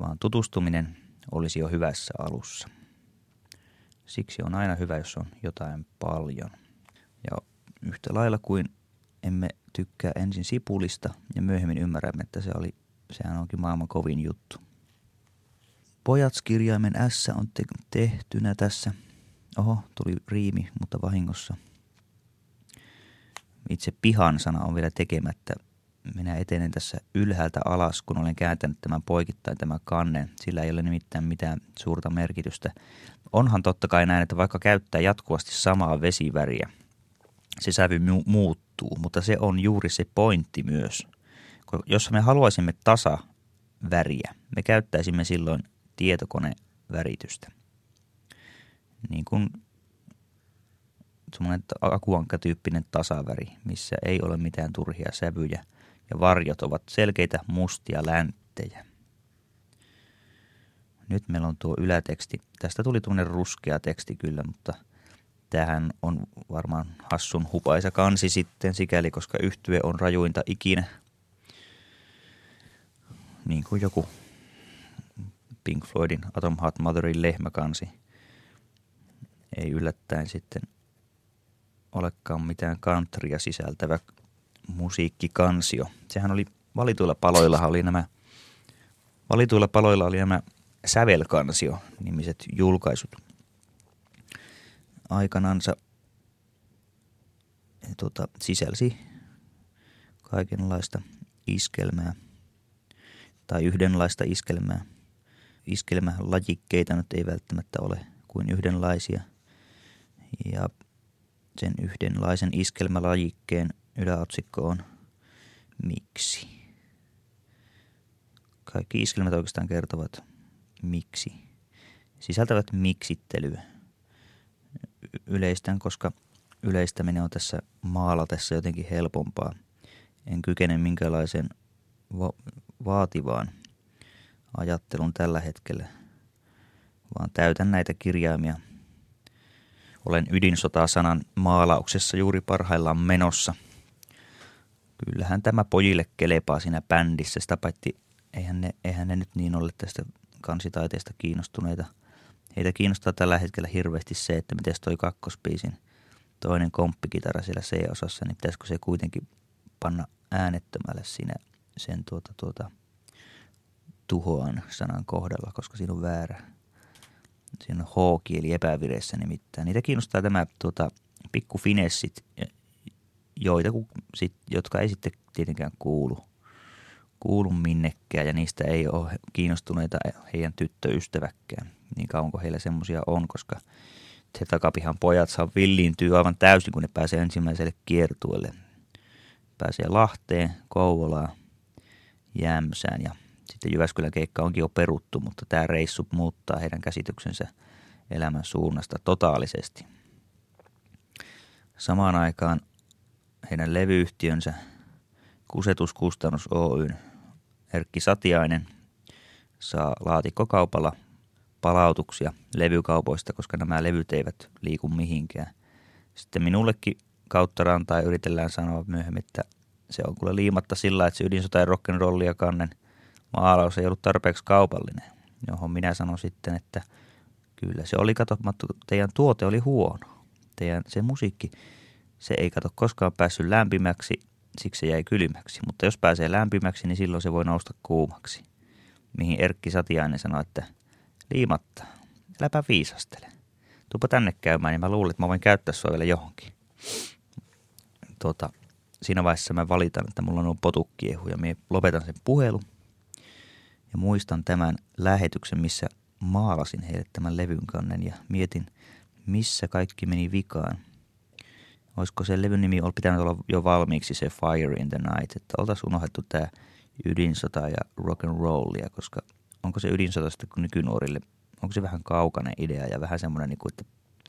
vaan tutustuminen olisi jo hyvässä alussa. Siksi on aina hyvä, jos on jotain paljon. Ja yhtä lailla kuin emme tykkää ensin sipulista ja myöhemmin ymmärrämme, että se oli, sehän onkin maailman kovin juttu. Pojatskirjaimen S on te- tehtynä tässä. Oho, tuli riimi, mutta vahingossa. Itse pihan sana on vielä tekemättä. Minä etenen tässä ylhäältä alas, kun olen kääntänyt tämän poikittain tämän kannen. Sillä ei ole nimittäin mitään suurta merkitystä. Onhan totta kai näin, että vaikka käyttää jatkuvasti samaa vesiväriä, se sävy mu- muuttuu, mutta se on juuri se pointti myös. Jos me haluaisimme tasaväriä, me käyttäisimme silloin tietokoneväritystä. Niin kuin semmoinen akuankka-tyyppinen tasaväri, missä ei ole mitään turhia sävyjä ja varjot ovat selkeitä mustia länttejä. Nyt meillä on tuo yläteksti. Tästä tuli tuonne ruskea teksti kyllä, mutta – Tähän on varmaan hassun hupaisa kansi sitten sikäli, koska yhtye on rajuinta ikinä. Niin kuin joku Pink Floydin Atom Heart Motherin lehmäkansi. Ei yllättäen sitten olekaan mitään countrya sisältävä musiikkikansio. Sehän oli valituilla paloilla oli nämä valituilla paloilla oli nämä sävelkansio nimiset julkaisut – aikanansa tuota, sisälsi kaikenlaista iskelmää. tai yhdenlaista iskelmää. Iskelmälajikkeita nyt ei välttämättä ole kuin yhdenlaisia. Ja sen yhdenlaisen iskelmälajikkeen yläotsikko on Miksi? Kaikki iskelmät oikeastaan kertovat miksi. Sisältävät miksittelyä. Yleistän, koska yleistäminen on tässä maalatessa jotenkin helpompaa. En kykene minkälaiseen va- vaativaan ajattelun tällä hetkellä, vaan täytän näitä kirjaimia. Olen ydinsotasanan maalauksessa juuri parhaillaan menossa. Kyllähän tämä pojille kelepaa siinä bändissä, sitä paitsi eihän ne, eihän ne nyt niin ole tästä kansitaiteesta kiinnostuneita. Heitä kiinnostaa tällä hetkellä hirveästi se, että miten toi kakkospiisin toinen komppikitara siellä C-osassa, niin pitäisikö se kuitenkin panna äänettömälle siinä sen tuota, tuota, tuhoan sanan kohdalla, koska siinä on väärä. Siinä on H-kieli epävireessä nimittäin. Niitä kiinnostaa tämä tuota, pikku finessit, joita, sit, jotka ei sitten tietenkään kuulu, kuulu minnekään ja niistä ei ole kiinnostuneita heidän tyttöystäväkkään niin kauan kuin heillä semmoisia on, koska se takapihan pojat saa villiintyä aivan täysin, kun ne pääsee ensimmäiselle kiertueelle. Pääsee Lahteen, Kouvolaan, Jämsään ja sitten Jyväskylän keikka onkin jo peruttu, mutta tämä reissu muuttaa heidän käsityksensä elämän suunnasta totaalisesti. Samaan aikaan heidän levyyhtiönsä Kusetuskustannus Oyn Erkki Satiainen saa laatikkokaupalla palautuksia levykaupoista, koska nämä levyt eivät liiku mihinkään. Sitten minullekin kautta rantaa yritellään sanoa myöhemmin, että se on kyllä liimatta sillä, että se ydinsota ja rock'n'rollia kannen maalaus ei ollut tarpeeksi kaupallinen. Johon minä sanon sitten, että kyllä se oli, kato, teidän tuote oli huono. Teidän se musiikki, se ei kato koskaan päässyt lämpimäksi, siksi se jäi kylmäksi. Mutta jos pääsee lämpimäksi, niin silloin se voi nousta kuumaksi. Mihin Erkki Satiainen sanoi, että liimatta, äläpä viisastele. Tuupa tänne käymään, niin mä luulen, että mä voin käyttää sua vielä johonkin. Tota, siinä vaiheessa mä valitan, että mulla on potukkiehu ja mä lopetan sen puhelun. Ja muistan tämän lähetyksen, missä maalasin heille tämän levyn kannen ja mietin, missä kaikki meni vikaan. Olisiko se levyn nimi ollut pitänyt olla jo valmiiksi se Fire in the Night, että oltaisiin unohdettu tämä ydinsota ja rock and rollia, koska onko se ydinsota sitten nykynuorille, onko se vähän kaukainen idea ja vähän semmoinen, niin kuin, että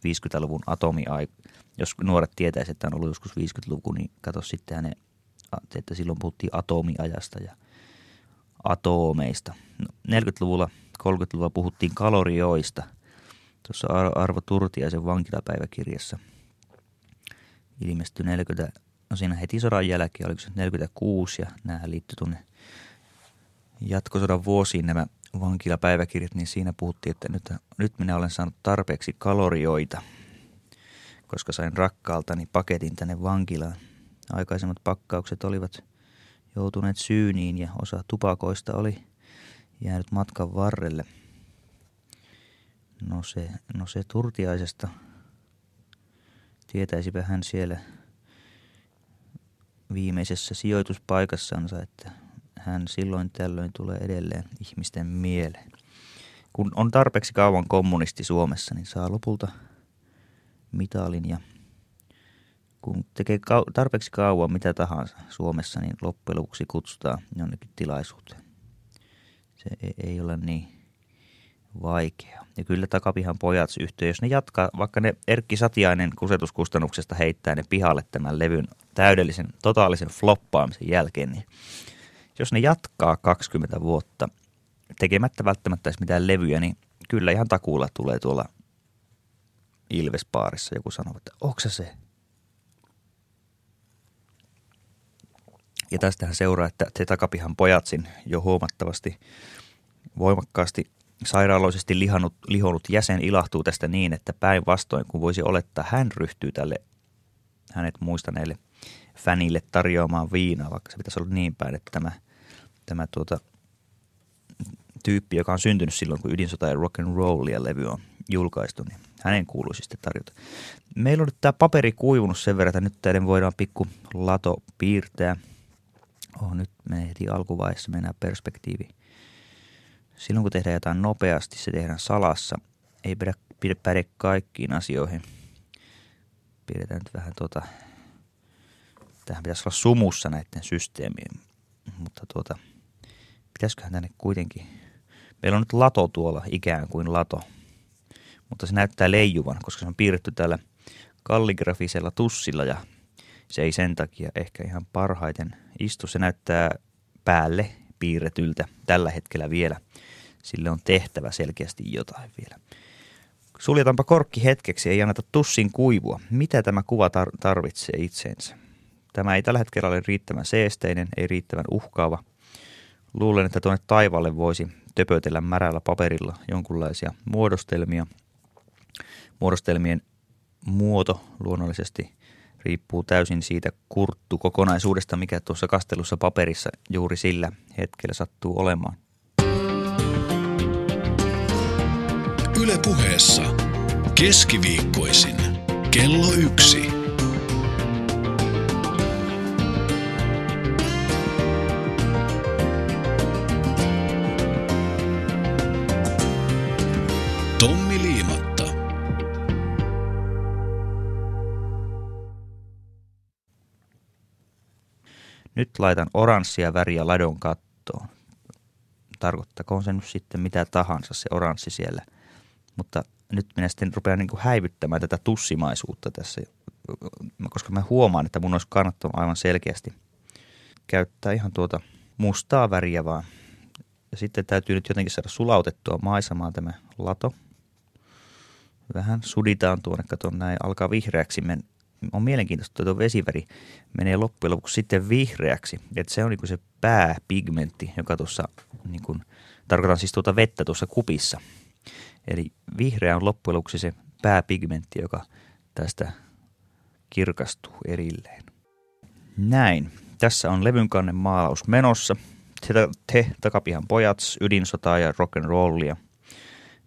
50-luvun atomiaika, jos nuoret tietäisi, että on ollut joskus 50-luku, niin katso sitten ne, että silloin puhuttiin atomiajasta ja atomeista. No, 40-luvulla, 30-luvulla puhuttiin kalorioista. Tuossa Arvo Turtiaisen vankilapäiväkirjassa ilmestyi 40, no siinä heti sodan jälkeen, oliko se 46 ja nämä liittyi tuonne jatkosodan vuosiin nämä vankilapäiväkirjat, niin siinä puhuttiin, että nyt, nyt minä olen saanut tarpeeksi kalorioita, koska sain rakkaaltani paketin tänne vankilaan. Aikaisemmat pakkaukset olivat joutuneet syyniin ja osa tupakoista oli jäänyt matkan varrelle. No se, no se turtiaisesta tietäisipä hän siellä viimeisessä sijoituspaikassansa, että hän silloin tällöin tulee edelleen ihmisten mieleen. Kun on tarpeeksi kauan kommunisti Suomessa, niin saa lopulta mitalin ja kun tekee tarpeeksi kauan mitä tahansa Suomessa, niin loppujen lopuksi kutsutaan jonnekin tilaisuuteen. Se ei ole niin vaikea. Ja kyllä takapihan pojat yhtiö, jos ne jatkaa, vaikka ne Erkki Satiainen kusetuskustannuksesta heittää ne pihalle tämän levyn täydellisen, totaalisen floppaamisen jälkeen, niin jos ne jatkaa 20 vuotta tekemättä välttämättä edes mitään levyjä, niin kyllä ihan takuulla tulee tuolla Ilvespaarissa joku sanoo, että onko se? Ja tästähän seuraa, että se takapihan pojatsin jo huomattavasti voimakkaasti sairaaloisesti lihannut, lihonut jäsen ilahtuu tästä niin, että päinvastoin kun voisi olettaa, hän ryhtyy tälle hänet muistaneelle fänille tarjoamaan viinaa, vaikka se pitäisi olla niin päin, että tämä – tämä tuota, tyyppi, joka on syntynyt silloin, kun Ydinsota ja Rock and Rollia levy on julkaistu, niin hänen kuuluisi sitten tarjota. Meillä on nyt tämä paperi kuivunut sen verran, että nyt teidän voidaan pikku lato piirtää. Oh, nyt me heti alkuvaiheessa mennään perspektiivi silloin kun tehdään jotain nopeasti, se tehdään salassa. Ei pidä, pidä päde kaikkiin asioihin. Pidetään nyt vähän tuota, tähän pitäisi olla sumussa näiden systeemien, mutta tuota, pitäisiköhän tänne kuitenkin, meillä on nyt lato tuolla ikään kuin lato, mutta se näyttää leijuvan, koska se on piirretty täällä kalligrafisella tussilla ja se ei sen takia ehkä ihan parhaiten istu. Se näyttää päälle piirretyltä tällä hetkellä vielä. Sille on tehtävä selkeästi jotain vielä. Suljetaanpa korkki hetkeksi, ei anneta tussin kuivua. Mitä tämä kuva tar- tarvitsee itseensä? Tämä ei tällä hetkellä ole riittävän seesteinen, ei riittävän uhkaava. Luulen, että tuonne taivaalle voisi töpötellä märällä paperilla jonkunlaisia muodostelmia. Muodostelmien muoto luonnollisesti riippuu täysin siitä kurttu kokonaisuudesta, mikä tuossa kastelussa paperissa juuri sillä hetkellä sattuu olemaan. Yle puheessa keskiviikkoisin kello yksi. Nyt laitan oranssia väriä ladon kattoon. Tarkoittakoon se nyt sitten mitä tahansa se oranssi siellä. Mutta nyt minä sitten rupean niin kuin häivyttämään tätä tussimaisuutta tässä, koska mä huomaan, että mun olisi kannattanut aivan selkeästi käyttää ihan tuota mustaa väriä vaan. Ja sitten täytyy nyt jotenkin saada sulautettua maisemaan tämä lato. Vähän suditaan tuonne, katon näin, alkaa vihreäksi men, on mielenkiintoista, että tuo vesiväri menee loppujen lopuksi sitten vihreäksi. Että se on niin se pääpigmentti, joka tuossa, niin kuin, tarkoitan siis tuota vettä tuossa kupissa. Eli vihreä on loppujen lopuksi se pääpigmentti, joka tästä kirkastuu erilleen. Näin. Tässä on levyn kannen maalaus menossa. Te, te takapihan pojat, ydinsotaa ja rock and rollia.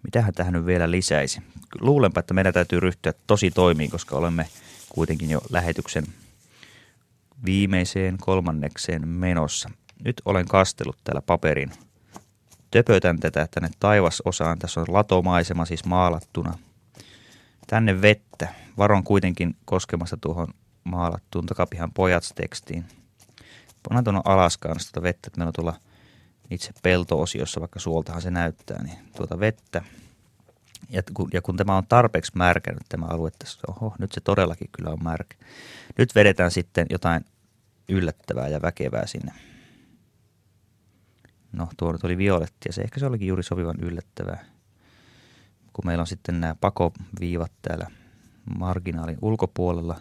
Mitähän tähän nyt vielä lisäisi? Luulenpa, että meidän täytyy ryhtyä tosi toimiin, koska olemme – kuitenkin jo lähetyksen viimeiseen kolmannekseen menossa. Nyt olen kastellut täällä paperin. Töpötän tätä tänne taivasosaan. Tässä on latomaisema siis maalattuna. Tänne vettä. Varon kuitenkin koskemassa tuohon maalattuun takapihan pojats-tekstiin. Pannaan tuonne alaskaan sitä vettä, että meillä on tuolla itse pelto-osiossa, vaikka suoltahan se näyttää, niin tuota vettä – ja kun, ja kun tämä on tarpeeksi märkännyt tämä alue tässä, oho, nyt se todellakin kyllä on märkä. Nyt vedetään sitten jotain yllättävää ja väkevää sinne. No tuo nyt oli violetti ja se ehkä se olikin juuri sopivan yllättävää. Kun meillä on sitten nämä pakoviivat täällä marginaalin ulkopuolella,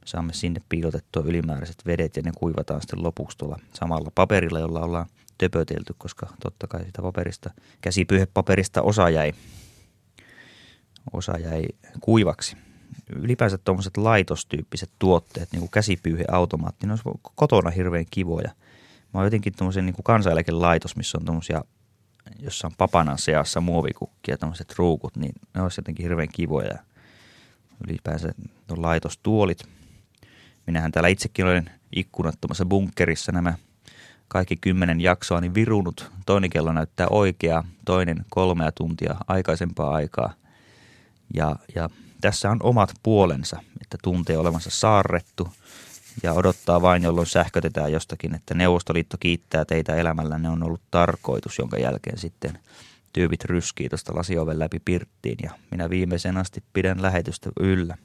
me saamme sinne piilotettua ylimääräiset vedet ja ne kuivataan sitten lopuksi tuolla samalla paperilla, jolla ollaan töpötelty, koska totta kai sitä paperista, käsipyyhepaperista osa jäi osa jäi kuivaksi. Ylipäänsä tuommoiset laitostyyppiset tuotteet, niin kuin käsipyyheautomaatti, ne olisi kotona hirveän kivoja. Mä oon jotenkin tuommoisen niin kansaneläkelaitos, missä on tuommoisia, jossa on papanan seassa muovikukkia, tuommoiset ruukut, niin ne olisi jotenkin hirveän kivoja. Ylipäänsä on laitostuolit. Minähän täällä itsekin olen ikkunattomassa bunkkerissa nämä kaikki kymmenen jaksoa niin virunut. Toinen kello näyttää oikeaa, toinen kolmea tuntia aikaisempaa aikaa. Ja, ja tässä on omat puolensa, että tuntee olevansa saarrettu ja odottaa vain, jolloin sähkötetään jostakin, että Neuvostoliitto kiittää teitä elämällä. Ne on ollut tarkoitus, jonka jälkeen sitten tyypit ryskii tuosta lasioven läpi pirttiin ja minä viimeisen asti pidän lähetystä yllä.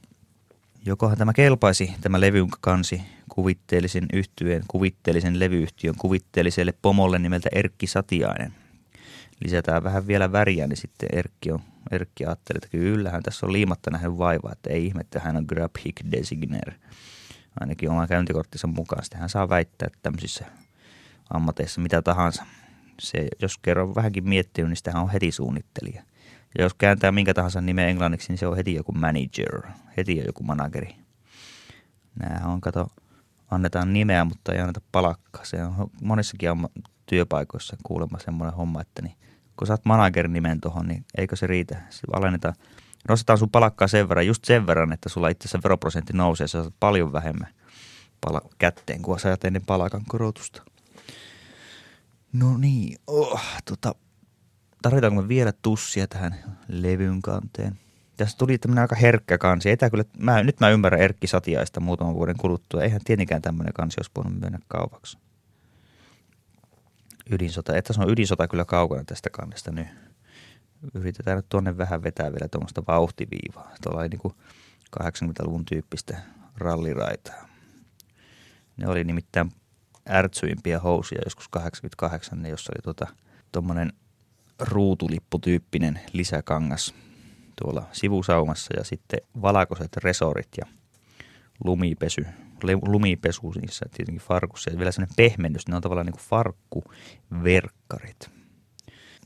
Jokohan tämä kelpaisi, tämä levyn kansi kuvitteellisen yhtyeen, kuvitteellisen levyyhtiön, kuvitteelliselle pomolle nimeltä Erkki Satiainen. Lisätään vähän vielä väriä, niin sitten Erkki on Erkki ajatteli, että kyllähän tässä on liimatta nähden vaivaa, että ei ihme, että hän on Grabhic Designer. Ainakin oma käyntikorttinsa mukaan. Sitten hän saa väittää että tämmöisissä ammateissa mitä tahansa. Se, jos kerran vähänkin miettinyt, niin sitä on heti suunnittelija. Ja jos kääntää minkä tahansa nimen englanniksi, niin se on heti joku manager, heti joku manageri. Nämä on, kato, annetaan nimeä, mutta ei anneta palakkaa. Se on monissakin työpaikoissa kuulemma semmoinen homma, että niin kun saat managerin nimen tuohon, niin eikö se riitä? Se alennetaan, nostetaan sun palakkaa sen verran, just sen verran, että sulla itse asiassa veroprosentti nousee, sä saat paljon vähemmän pala- kätteen, kuin sä ennen palakan korotusta. No niin, oh, tota, tarvitaanko me vielä tussia tähän levyn kanteen? Tässä tuli tämmöinen aika herkkä kansi. Ei kyllä, mä, nyt mä ymmärrän Erkki Satiaista muutaman vuoden kuluttua. Eihän tietenkään tämmöinen kansi olisi voinut mennä kaupaksi. Ydinsota. Että on ydinsota kyllä kaukana tästä kannesta nyt. Yritetään nyt tuonne vähän vetää vielä tuommoista vauhtiviivaa. Tuolla oli niin kuin 80-luvun tyyppistä ralliraitaa. Ne oli nimittäin ärtsyimpiä housuja joskus 88, jossa oli tuota, tuommoinen ruutulipputyyppinen lisäkangas tuolla sivusaumassa ja sitten valakoiset resorit ja lumipesy, lumipesu niissä tietenkin farkussa ja vielä sellainen pehmennys, ne on tavallaan niin kuin farkkuverkkarit.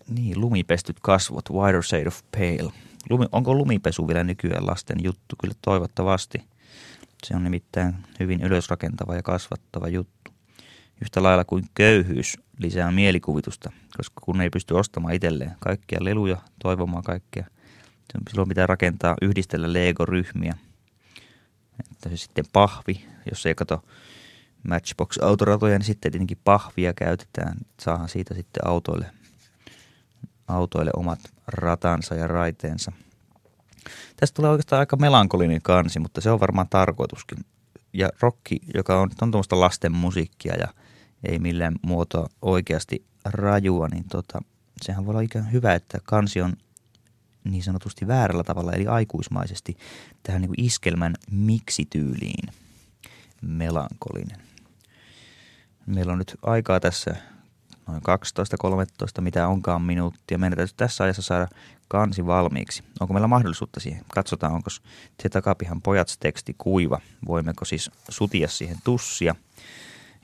Niin, lumipestyt kasvot, wider shade of pale. Lumi, onko lumipesu vielä nykyään lasten juttu? Kyllä toivottavasti. Se on nimittäin hyvin ylösrakentava ja kasvattava juttu. Yhtä lailla kuin köyhyys lisää mielikuvitusta, koska kun ei pysty ostamaan itselleen kaikkia leluja, toivomaan kaikkea, silloin pitää rakentaa, yhdistellä Lego-ryhmiä. Että sitten pahvi, jos ei kato Matchbox-autoratoja, niin sitten tietenkin pahvia käytetään. Saahan siitä sitten autoille, autoille omat ratansa ja raiteensa. Tästä tulee oikeastaan aika melankolinen kansi, mutta se on varmaan tarkoituskin. Ja rokki, joka on, on tuommoista lasten musiikkia ja ei millään muotoa oikeasti rajua, niin tota, sehän voi olla ikään hyvä, että kansi on niin sanotusti väärällä tavalla, eli aikuismaisesti tähän niin kuin iskelmän miksityyliin melankolinen. Meillä on nyt aikaa tässä noin 12-13, mitä onkaan minuuttia. Meidän täytyy tässä ajassa saada kansi valmiiksi. Onko meillä mahdollisuutta siihen? Katsotaan, onko se takapihan pojats teksti kuiva. Voimmeko siis sutia siihen tussia.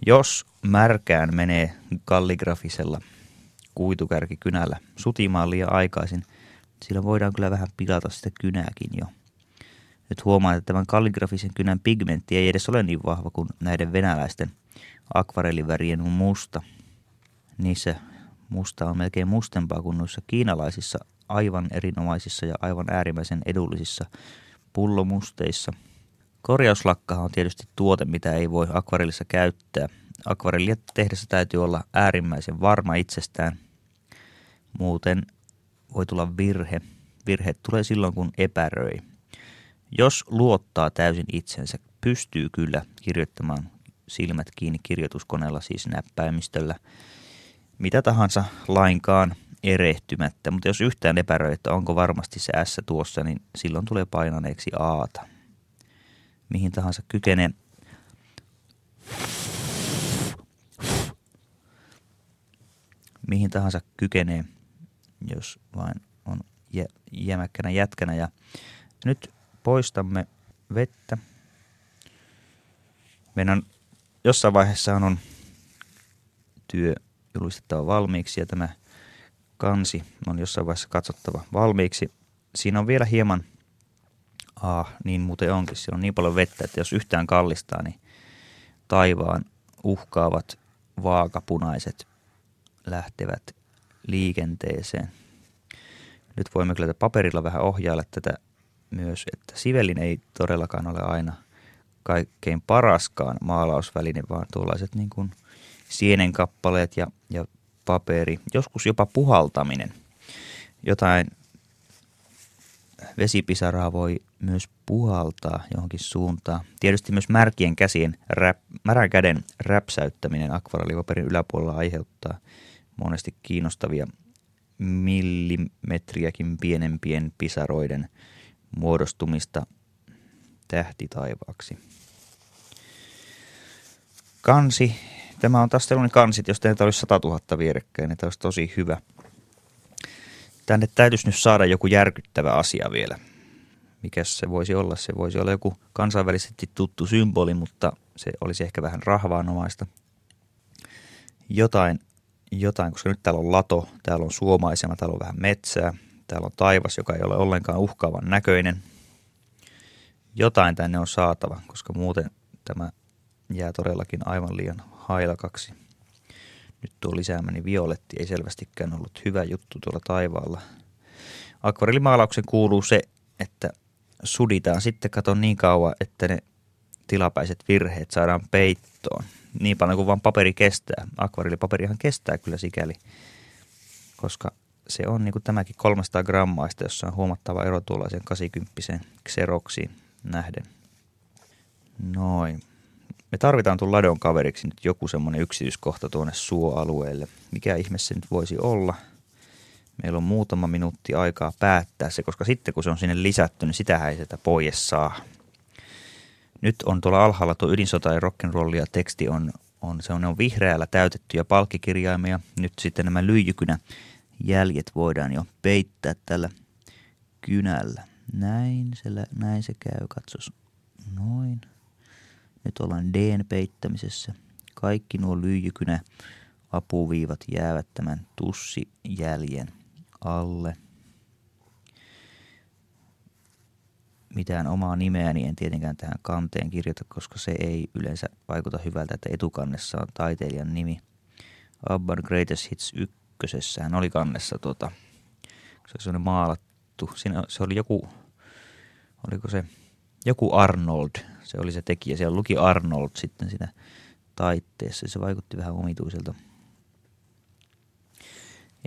Jos märkään menee kalligrafisella kuitukärkikynällä sutimaan liian aikaisin, sillä voidaan kyllä vähän pilata sitä kynääkin jo. Nyt huomaan, että tämän kalligrafisen kynän pigmentti ei edes ole niin vahva kuin näiden venäläisten akvarellivärien musta. Niissä musta on melkein mustempaa kuin noissa kiinalaisissa aivan erinomaisissa ja aivan äärimmäisen edullisissa pullomusteissa. Korjauslakkahan on tietysti tuote, mitä ei voi akvarellissa käyttää. Akvarellia tehdessä täytyy olla äärimmäisen varma itsestään. Muuten voi tulla virhe. Virhe tulee silloin, kun epäröi. Jos luottaa täysin itsensä, pystyy kyllä kirjoittamaan silmät kiinni kirjoituskoneella, siis näppäimistöllä, mitä tahansa lainkaan erehtymättä. Mutta jos yhtään epäröi, että onko varmasti se S tuossa, niin silloin tulee painaneeksi Aata. Mihin tahansa kykenee mihin tahansa kykenee jos vain on jä, jämäkkänä jätkänä. Ja nyt poistamme vettä. Meidän jossain vaiheessa on työ julistettava valmiiksi ja tämä kansi on jossain vaiheessa katsottava valmiiksi. Siinä on vielä hieman, ah niin muuten onkin, siellä on niin paljon vettä, että jos yhtään kallistaa, niin taivaan uhkaavat vaakapunaiset lähtevät liikenteeseen. Nyt voimme kyllä paperilla vähän ohjailla tätä myös, että sivellin ei todellakaan ole aina kaikkein paraskaan maalausväline, vaan tuollaiset niin kuin sienenkappaleet ja, ja paperi, joskus jopa puhaltaminen. Jotain vesipisaraa voi myös puhaltaa johonkin suuntaan. Tietysti myös märkien käsien, räp, märän käden räpsäyttäminen akvarellipaperin yläpuolella aiheuttaa monesti kiinnostavia millimetriäkin pienempien pisaroiden muodostumista tähtitaivaaksi. Kansi. Tämä on taas sellainen kansit, jos teitä olisi 100 000 vierekkäin, niin tämä olisi tosi hyvä. Tänne täytyisi nyt saada joku järkyttävä asia vielä. Mikä se voisi olla? Se voisi olla joku kansainvälisesti tuttu symboli, mutta se olisi ehkä vähän rahvaanomaista. Jotain jotain, koska nyt täällä on lato, täällä on suomaisema, täällä on vähän metsää, täällä on taivas, joka ei ole ollenkaan uhkaavan näköinen. Jotain tänne on saatava, koska muuten tämä jää todellakin aivan liian hailakaksi. Nyt tuo lisäämäni violetti ei selvästikään ollut hyvä juttu tuolla taivaalla. Akvarellimaalauksen kuuluu se, että suditaan sitten katon niin kauan, että ne tilapäiset virheet saadaan peittoon niin paljon kuin vaan paperi kestää. Akvarellipaperihan kestää kyllä sikäli, koska se on niin kuin tämäkin 300 grammaista, jossa on huomattava ero tuollaisen 80 Xeroxiin nähden. Noin. Me tarvitaan tuon ladon kaveriksi nyt joku semmoinen yksityiskohta tuonne suoalueelle. Mikä ihme se nyt voisi olla? Meillä on muutama minuutti aikaa päättää se, koska sitten kun se on sinne lisätty, niin sitähän ei sitä pois saa. Nyt on tuolla alhaalla tuo ydinsota ja rock'n'roll ja teksti on, on, se on, ne on vihreällä täytettyjä palkkikirjaimia. Nyt sitten nämä lyijykynä jäljet voidaan jo peittää tällä kynällä. Näin se, näin se käy, katsos. Noin. Nyt ollaan Dn peittämisessä. Kaikki nuo lyijykynä apuviivat jäävät tämän tussijäljen alle. Mitään omaa nimeäni en tietenkään tähän kanteen kirjoita, koska se ei yleensä vaikuta hyvältä, että etukannessa on taiteilijan nimi. Abban Greatest Hits ykkösessä hän oli kannessa tuota, se on maalattu. Siinä, se oli joku, oliko se joku Arnold, se oli se tekijä. Siellä luki Arnold sitten siinä taitteessa. Se vaikutti vähän omituiselta.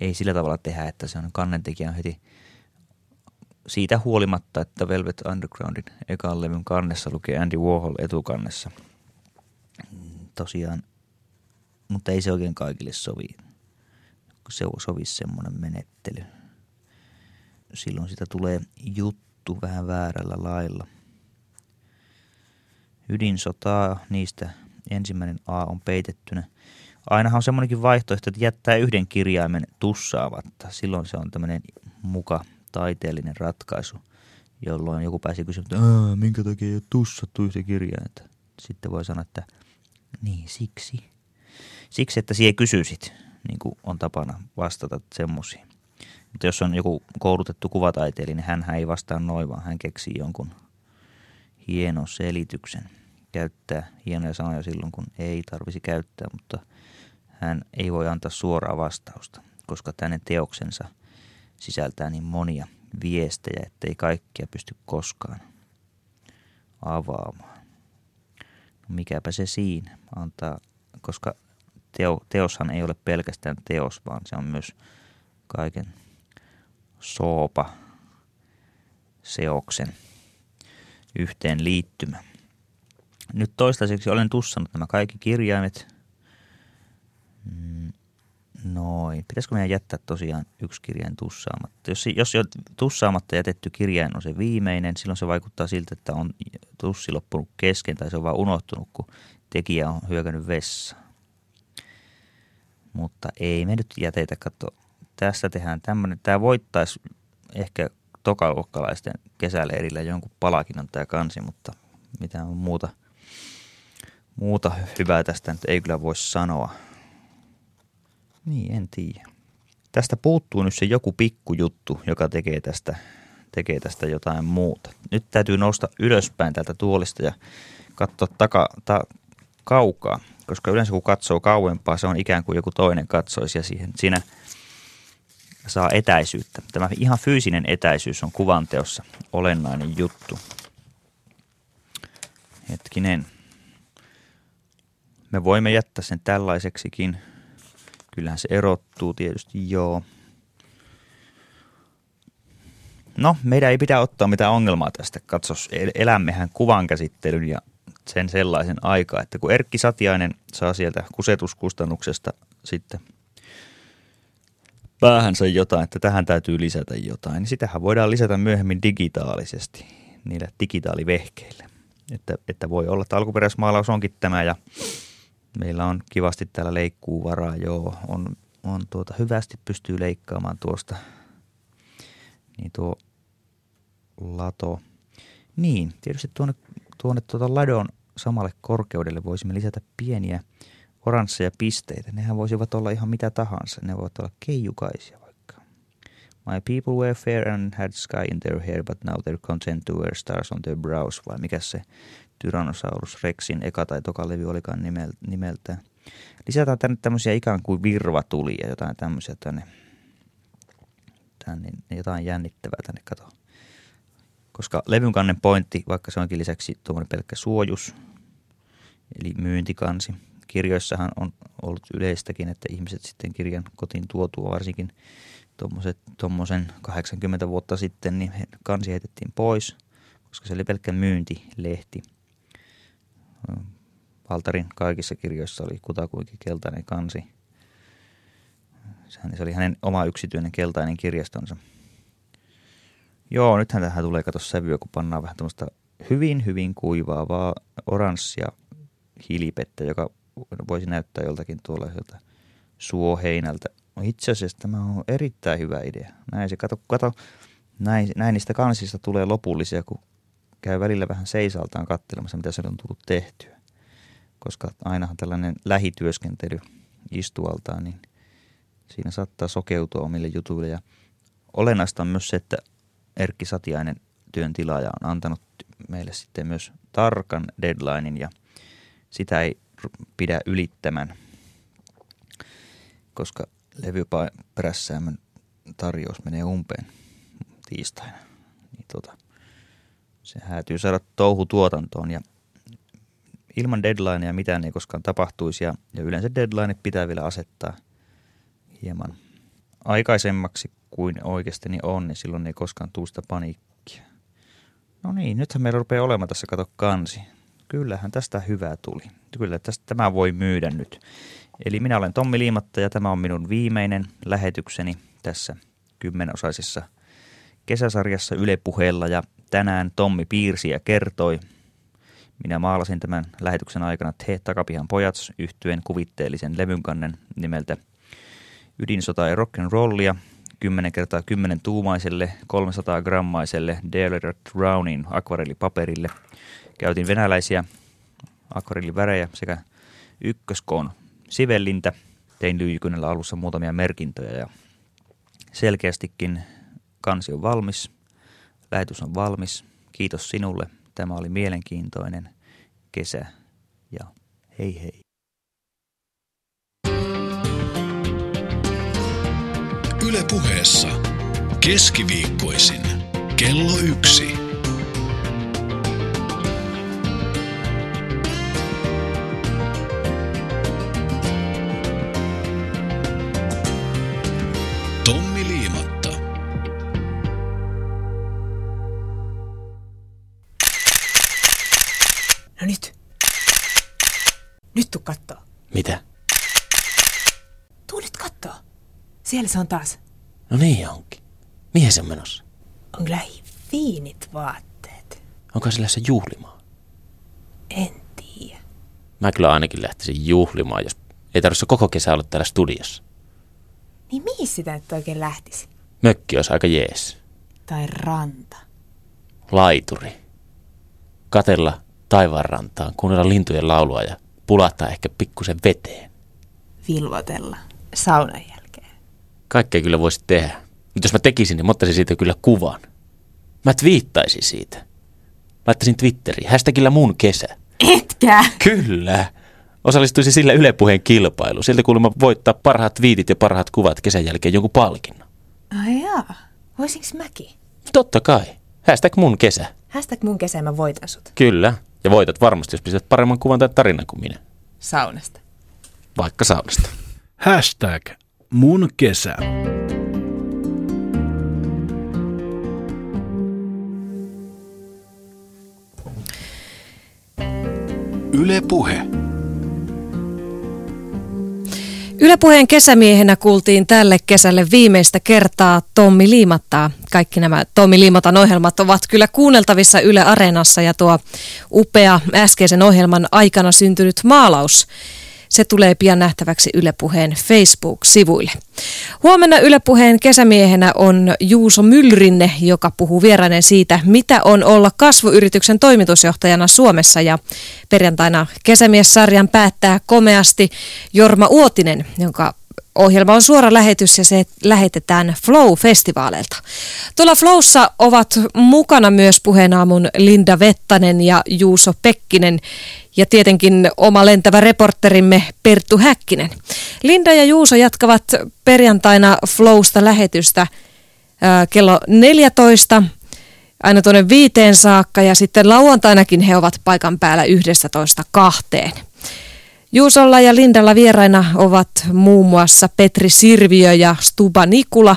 Ei sillä tavalla tehdä, että se on kannentekijä heti siitä huolimatta, että Velvet Undergroundin ekan levyn kannessa lukee Andy Warhol etukannessa. Tosiaan, mutta ei se oikein kaikille sovi. Se sovi semmoinen menettely. Silloin sitä tulee juttu vähän väärällä lailla – ydinsotaa, niistä ensimmäinen A on peitettynä. Ainahan on semmoinenkin vaihtoehto, että jättää yhden kirjaimen tussaavatta. Silloin se on tämmöinen muka taiteellinen ratkaisu, jolloin joku pääsi kysymään, että minkä takia ei ole tussattu yhtä kirjainta. Sitten voi sanoa, että niin siksi. Siksi, että siihen kysyisit, niin kuin on tapana vastata semmoisiin. Mutta jos on joku koulutettu kuvataiteilija, niin hän ei vastaa noin, vaan hän keksii jonkun hienon selityksen käyttää hienoja sanoja silloin, kun ei tarvisi käyttää, mutta hän ei voi antaa suoraa vastausta, koska tänne teoksensa sisältää niin monia viestejä, ettei kaikkia pysty koskaan avaamaan. No mikäpä se siinä antaa, koska teo, teoshan ei ole pelkästään teos, vaan se on myös kaiken soopa seoksen yhteen liittymä. Nyt toistaiseksi olen tussannut nämä kaikki kirjaimet. Mm, noin. Pitäisikö meidän jättää tosiaan yksi kirjain tussaamatta? Jos, jos jo tussaamatta jätetty kirjain on se viimeinen, silloin se vaikuttaa siltä, että on tussi loppunut kesken tai se on vaan unohtunut, kun tekijä on hyökännyt vessaan. Mutta ei me nyt jätetä, katso. Tästä tehdään tämmöinen. Tämä voittaisi ehkä tokaluokkalaisten kesäleirillä jonkun palakinnon tämä kansi, mutta mitään muuta – muuta hyvää tästä nyt ei kyllä voi sanoa. Niin, en tiedä. Tästä puuttuu nyt se joku pikkujuttu, joka tekee tästä, tekee tästä jotain muuta. Nyt täytyy nousta ylöspäin tältä tuolista ja katsoa taka, ta, kaukaa, koska yleensä kun katsoo kauempaa, se on ikään kuin joku toinen katsoisi ja siihen, siinä saa etäisyyttä. Tämä ihan fyysinen etäisyys on kuvanteossa olennainen juttu. Hetkinen. Me voimme jättää sen tällaiseksikin. Kyllähän se erottuu tietysti, joo. No, meidän ei pidä ottaa mitään ongelmaa tästä. Katsos, elämmehän kuvan käsittelyn ja sen sellaisen aikaa, että kun Erkki Satiainen saa sieltä kusetuskustannuksesta sitten päähänsä jotain, että tähän täytyy lisätä jotain, niin sitähän voidaan lisätä myöhemmin digitaalisesti niillä digitaalivehkeillä. Että, että voi olla, että alkuperäismaalaus onkin tämä ja Meillä on kivasti täällä leikkuu varaa, joo. On, on tuota, hyvästi pystyy leikkaamaan tuosta. Niin tuo lato. Niin, tietysti tuonne, tuonne tuota ladon samalle korkeudelle voisimme lisätä pieniä oransseja pisteitä. Nehän voisivat olla ihan mitä tahansa. Ne voivat olla keijukaisia vaikka. My people were fair and had sky in their hair, but now they're content to wear stars on their brows. Vai mikä se Tyrannosaurus Rexin eka tai toka levy olikaan nimeltään. Lisätään tänne tämmöisiä ikään kuin virvatulia, jotain tämmöisiä tänne, tänne jotain jännittävää tänne kato. Koska levyn kannen pointti, vaikka se onkin lisäksi tuommoinen pelkkä suojus, eli myyntikansi. Kirjoissahan on ollut yleistäkin, että ihmiset sitten kirjan kotiin tuotua varsinkin tuommoisen 80 vuotta sitten, niin kansi heitettiin pois, koska se oli pelkkä myyntilehti. Valtarin kaikissa kirjoissa oli kutakuinkin keltainen kansi. Se oli hänen oma yksityinen keltainen kirjastonsa. Joo, nythän tähän tulee kato sävyä, kun pannaan vähän tämmöistä hyvin, hyvin kuivaavaa oranssia hilipettä, joka voisi näyttää joltakin tuollaiselta suoheinältä. No itse asiassa tämä on erittäin hyvä idea. Näin se, kato, kato näin, näin niistä kansista tulee lopullisia, kun käy välillä vähän seisaltaan katselemassa, mitä se on tullut tehtyä. Koska ainahan tällainen lähityöskentely istualtaan, niin siinä saattaa sokeutua omille jutuille. Ja olennaista on myös se, että Erkki Satiainen työn tilaaja on antanut meille sitten myös tarkan deadlinein ja sitä ei pidä ylittämään, koska levyperässäämön tarjous menee umpeen tiistaina. Niin tota, se häätyy saada touhu tuotantoon ja ilman deadlinea mitään ei koskaan tapahtuisi ja, ja yleensä deadline pitää vielä asettaa hieman aikaisemmaksi kuin oikeasti on, niin silloin ei koskaan tule sitä paniikkia. No niin, nythän meillä rupeaa olemaan tässä, kato kansi. Kyllähän tästä hyvää tuli. Kyllä tästä tämä voi myydä nyt. Eli minä olen Tommi Liimatta ja tämä on minun viimeinen lähetykseni tässä kymmenosaisessa kesäsarjassa Yle Puheella ja tänään Tommi piirsi ja kertoi. Minä maalasin tämän lähetyksen aikana Te Takapihan pojat yhtyen kuvitteellisen levynkannen nimeltä Ydinsota ja Rock'n'Rollia 10 kertaa 10 tuumaiselle 300 grammaiselle Dale Brownin akvarellipaperille. Käytin venäläisiä akvarellivärejä sekä ykköskoon sivellintä. Tein lyijykynällä alussa muutamia merkintöjä ja selkeästikin kansi on valmis. Lähetys on valmis. Kiitos sinulle. Tämä oli mielenkiintoinen kesä ja hei hei. Yle puheessa keskiviikkoisin kello yksi. Kattoo. Mitä? Tuu nyt kattoo. Siellä se on taas. No niin onkin. Mihin se on menossa? On kyllä fiinit vaatteet. Onko sillä se juhlimaa? En tiedä. Mä kyllä ainakin lähtisin juhlimaan, jos ei tarvitse koko kesä olla täällä studiossa. Niin mihin sitä nyt oikein lähtisi? Mökki olisi aika jees. Tai ranta. Laituri. Katella taivaanrantaan, kuunnella lintujen laulua ja pulahtaa ehkä pikkusen veteen. Vilvotella saunan jälkeen. Kaikkea kyllä voisi tehdä. Mutta jos mä tekisin, niin mä ottaisin siitä kyllä kuvan. Mä twiittaisin siitä. Laittaisin Twitteriin. Hashtagillä mun kesä. Etkä! Kyllä. Osallistuisin sillä Yle Puheen kilpailuun. Sieltä kuulemma voittaa parhaat viitit ja parhaat kuvat kesän jälkeen jonkun palkinnon. Ai jaa. Voisinko mäkin? Totta kai. Hashtag mun kesä. Hashtag mun kesä mä voitan sut. Kyllä. Ja voitat varmasti, jos pistät paremman kuvan tai tarinan kuin minä. Saunasta. Vaikka saunasta. Hashtag mun kesä. Yle Puhe. Ylepuheen kesämiehenä kuultiin tälle kesälle viimeistä kertaa Tommi Liimattaa. Kaikki nämä Tommi Liimatan ohjelmat ovat kyllä kuunneltavissa Yle Areenassa ja tuo upea äskeisen ohjelman aikana syntynyt maalaus se tulee pian nähtäväksi Ylepuheen Facebook-sivuille. Huomenna Ylepuheen kesämiehenä on Juuso Mylrinne, joka puhuu vierainen siitä, mitä on olla kasvuyrityksen toimitusjohtajana Suomessa. Ja perjantaina kesämies-sarjan päättää komeasti Jorma Uotinen, jonka Ohjelma on suora lähetys ja se lähetetään Flow-festivaaleilta. Tuolla Flowssa ovat mukana myös puheenaamun Linda Vettanen ja Juuso Pekkinen ja tietenkin oma lentävä reporterimme Perttu Häkkinen. Linda ja Juuso jatkavat perjantaina Flowsta lähetystä ää, kello 14 aina tuonne viiteen saakka ja sitten lauantainakin he ovat paikan päällä 11 kahteen. Juusolla ja Lindalla vieraina ovat muun muassa Petri Sirviö ja Stuba Nikula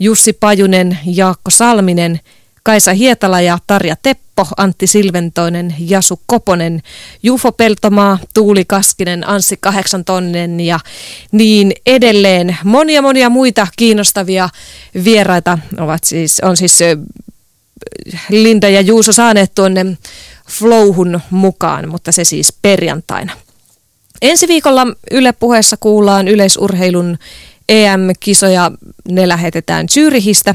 Jussi Pajunen, Jaakko Salminen, Kaisa Hietala ja Tarja Teppo, Antti Silventoinen, Jasu Koponen, Jufo Peltomaa, Tuuli Kaskinen, Anssi Kahdeksantonnen ja niin edelleen. Monia monia muita kiinnostavia vieraita ovat siis, on siis Linda ja Juuso saaneet tuonne Flowhun mukaan, mutta se siis perjantaina. Ensi viikolla Yle puheessa kuullaan yleisurheilun EM-kisoja. Ne lähetetään Zyrihistä,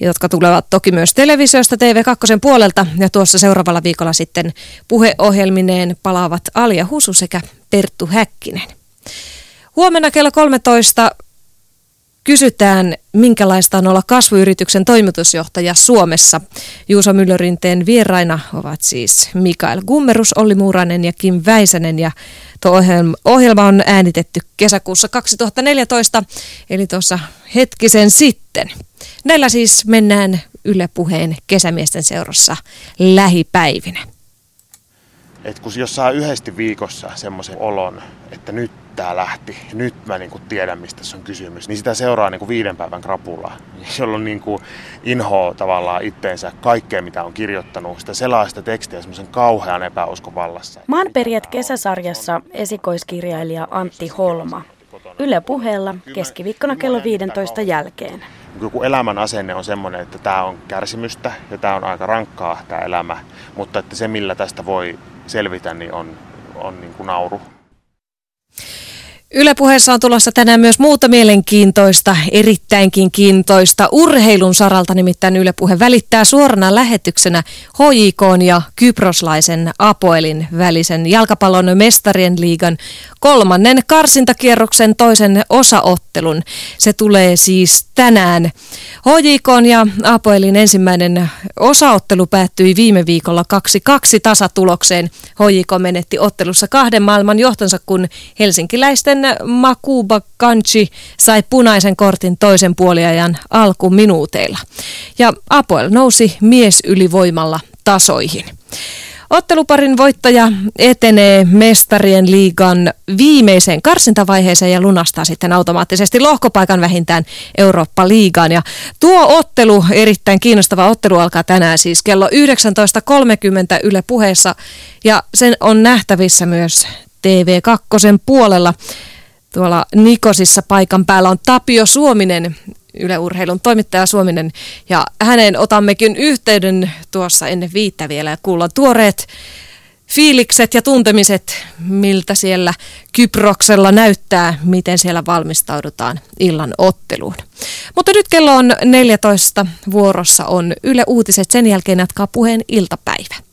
jotka tulevat toki myös televisiosta TV2 puolelta. Ja tuossa seuraavalla viikolla sitten puheohjelmineen palaavat Alia Husu sekä Perttu Häkkinen. Huomenna kello 13 kysytään, minkälaista on olla kasvuyrityksen toimitusjohtaja Suomessa. Juuso Myllyrinteen vieraina ovat siis Mikael Gummerus, Olli Muuranen ja Kim Väisänen. Ja tuo ohjelma on äänitetty kesäkuussa 2014, eli tuossa hetkisen sitten. Näillä siis mennään Yle Puheen kesämiesten seurassa lähipäivinä. Et kun jos saa yhdesti viikossa semmoisen olon, että nyt tämä lähti, nyt mä niin kuin tiedän mistä se on kysymys, niin sitä seuraa niin kuin viiden päivän krapulaa, [LAUGHS] jolloin niin kuin inhoa tavallaan itteensä kaikkea mitä on kirjoittanut, sitä selaista tekstiä semmoisen kauhean epäuskon vallassa. Maanperjät kesäsarjassa esikoiskirjailija Antti Holma. Yle puheella keskiviikkona kello 15 jälkeen. Joku elämän asenne on semmoinen, että tämä on kärsimystä ja tämä on aika rankkaa tämä elämä, mutta että se millä tästä voi selvitä, niin on, on niin kuin nauru. Ylepuheessa on tulossa tänään myös muuta mielenkiintoista, erittäinkin kiintoista urheilun saralta, nimittäin Ylepuhe välittää suorana lähetyksenä HJK ja Kyproslaisen Apoelin välisen jalkapallon mestarien liigan kolmannen karsintakierroksen toisen osaottelun. Se tulee siis tänään. HJK ja Apoelin ensimmäinen osaottelu päättyi viime viikolla 2-2 tasatulokseen. HJK menetti ottelussa kahden maailman johtonsa, kun helsinkiläisten Makuba Kanchi sai punaisen kortin toisen puoliajan alkuminuuteilla. Ja Apoel nousi mies ylivoimalla tasoihin. Otteluparin voittaja etenee mestarien liigan viimeiseen karsintavaiheeseen ja lunastaa sitten automaattisesti lohkopaikan vähintään Eurooppa-liigaan. Ja tuo ottelu, erittäin kiinnostava ottelu, alkaa tänään siis kello 19.30 Yle puheessa ja sen on nähtävissä myös TV2 puolella. Tuolla Nikosissa paikan päällä on Tapio Suominen, Yle Urheilun toimittaja Suominen, ja hänen otammekin yhteyden tuossa ennen viittä vielä ja kuullaan tuoreet fiilikset ja tuntemiset, miltä siellä Kyproksella näyttää, miten siellä valmistaudutaan illan otteluun. Mutta nyt kello on 14, vuorossa on Yle Uutiset, sen jälkeen jatkaa puheen iltapäivä.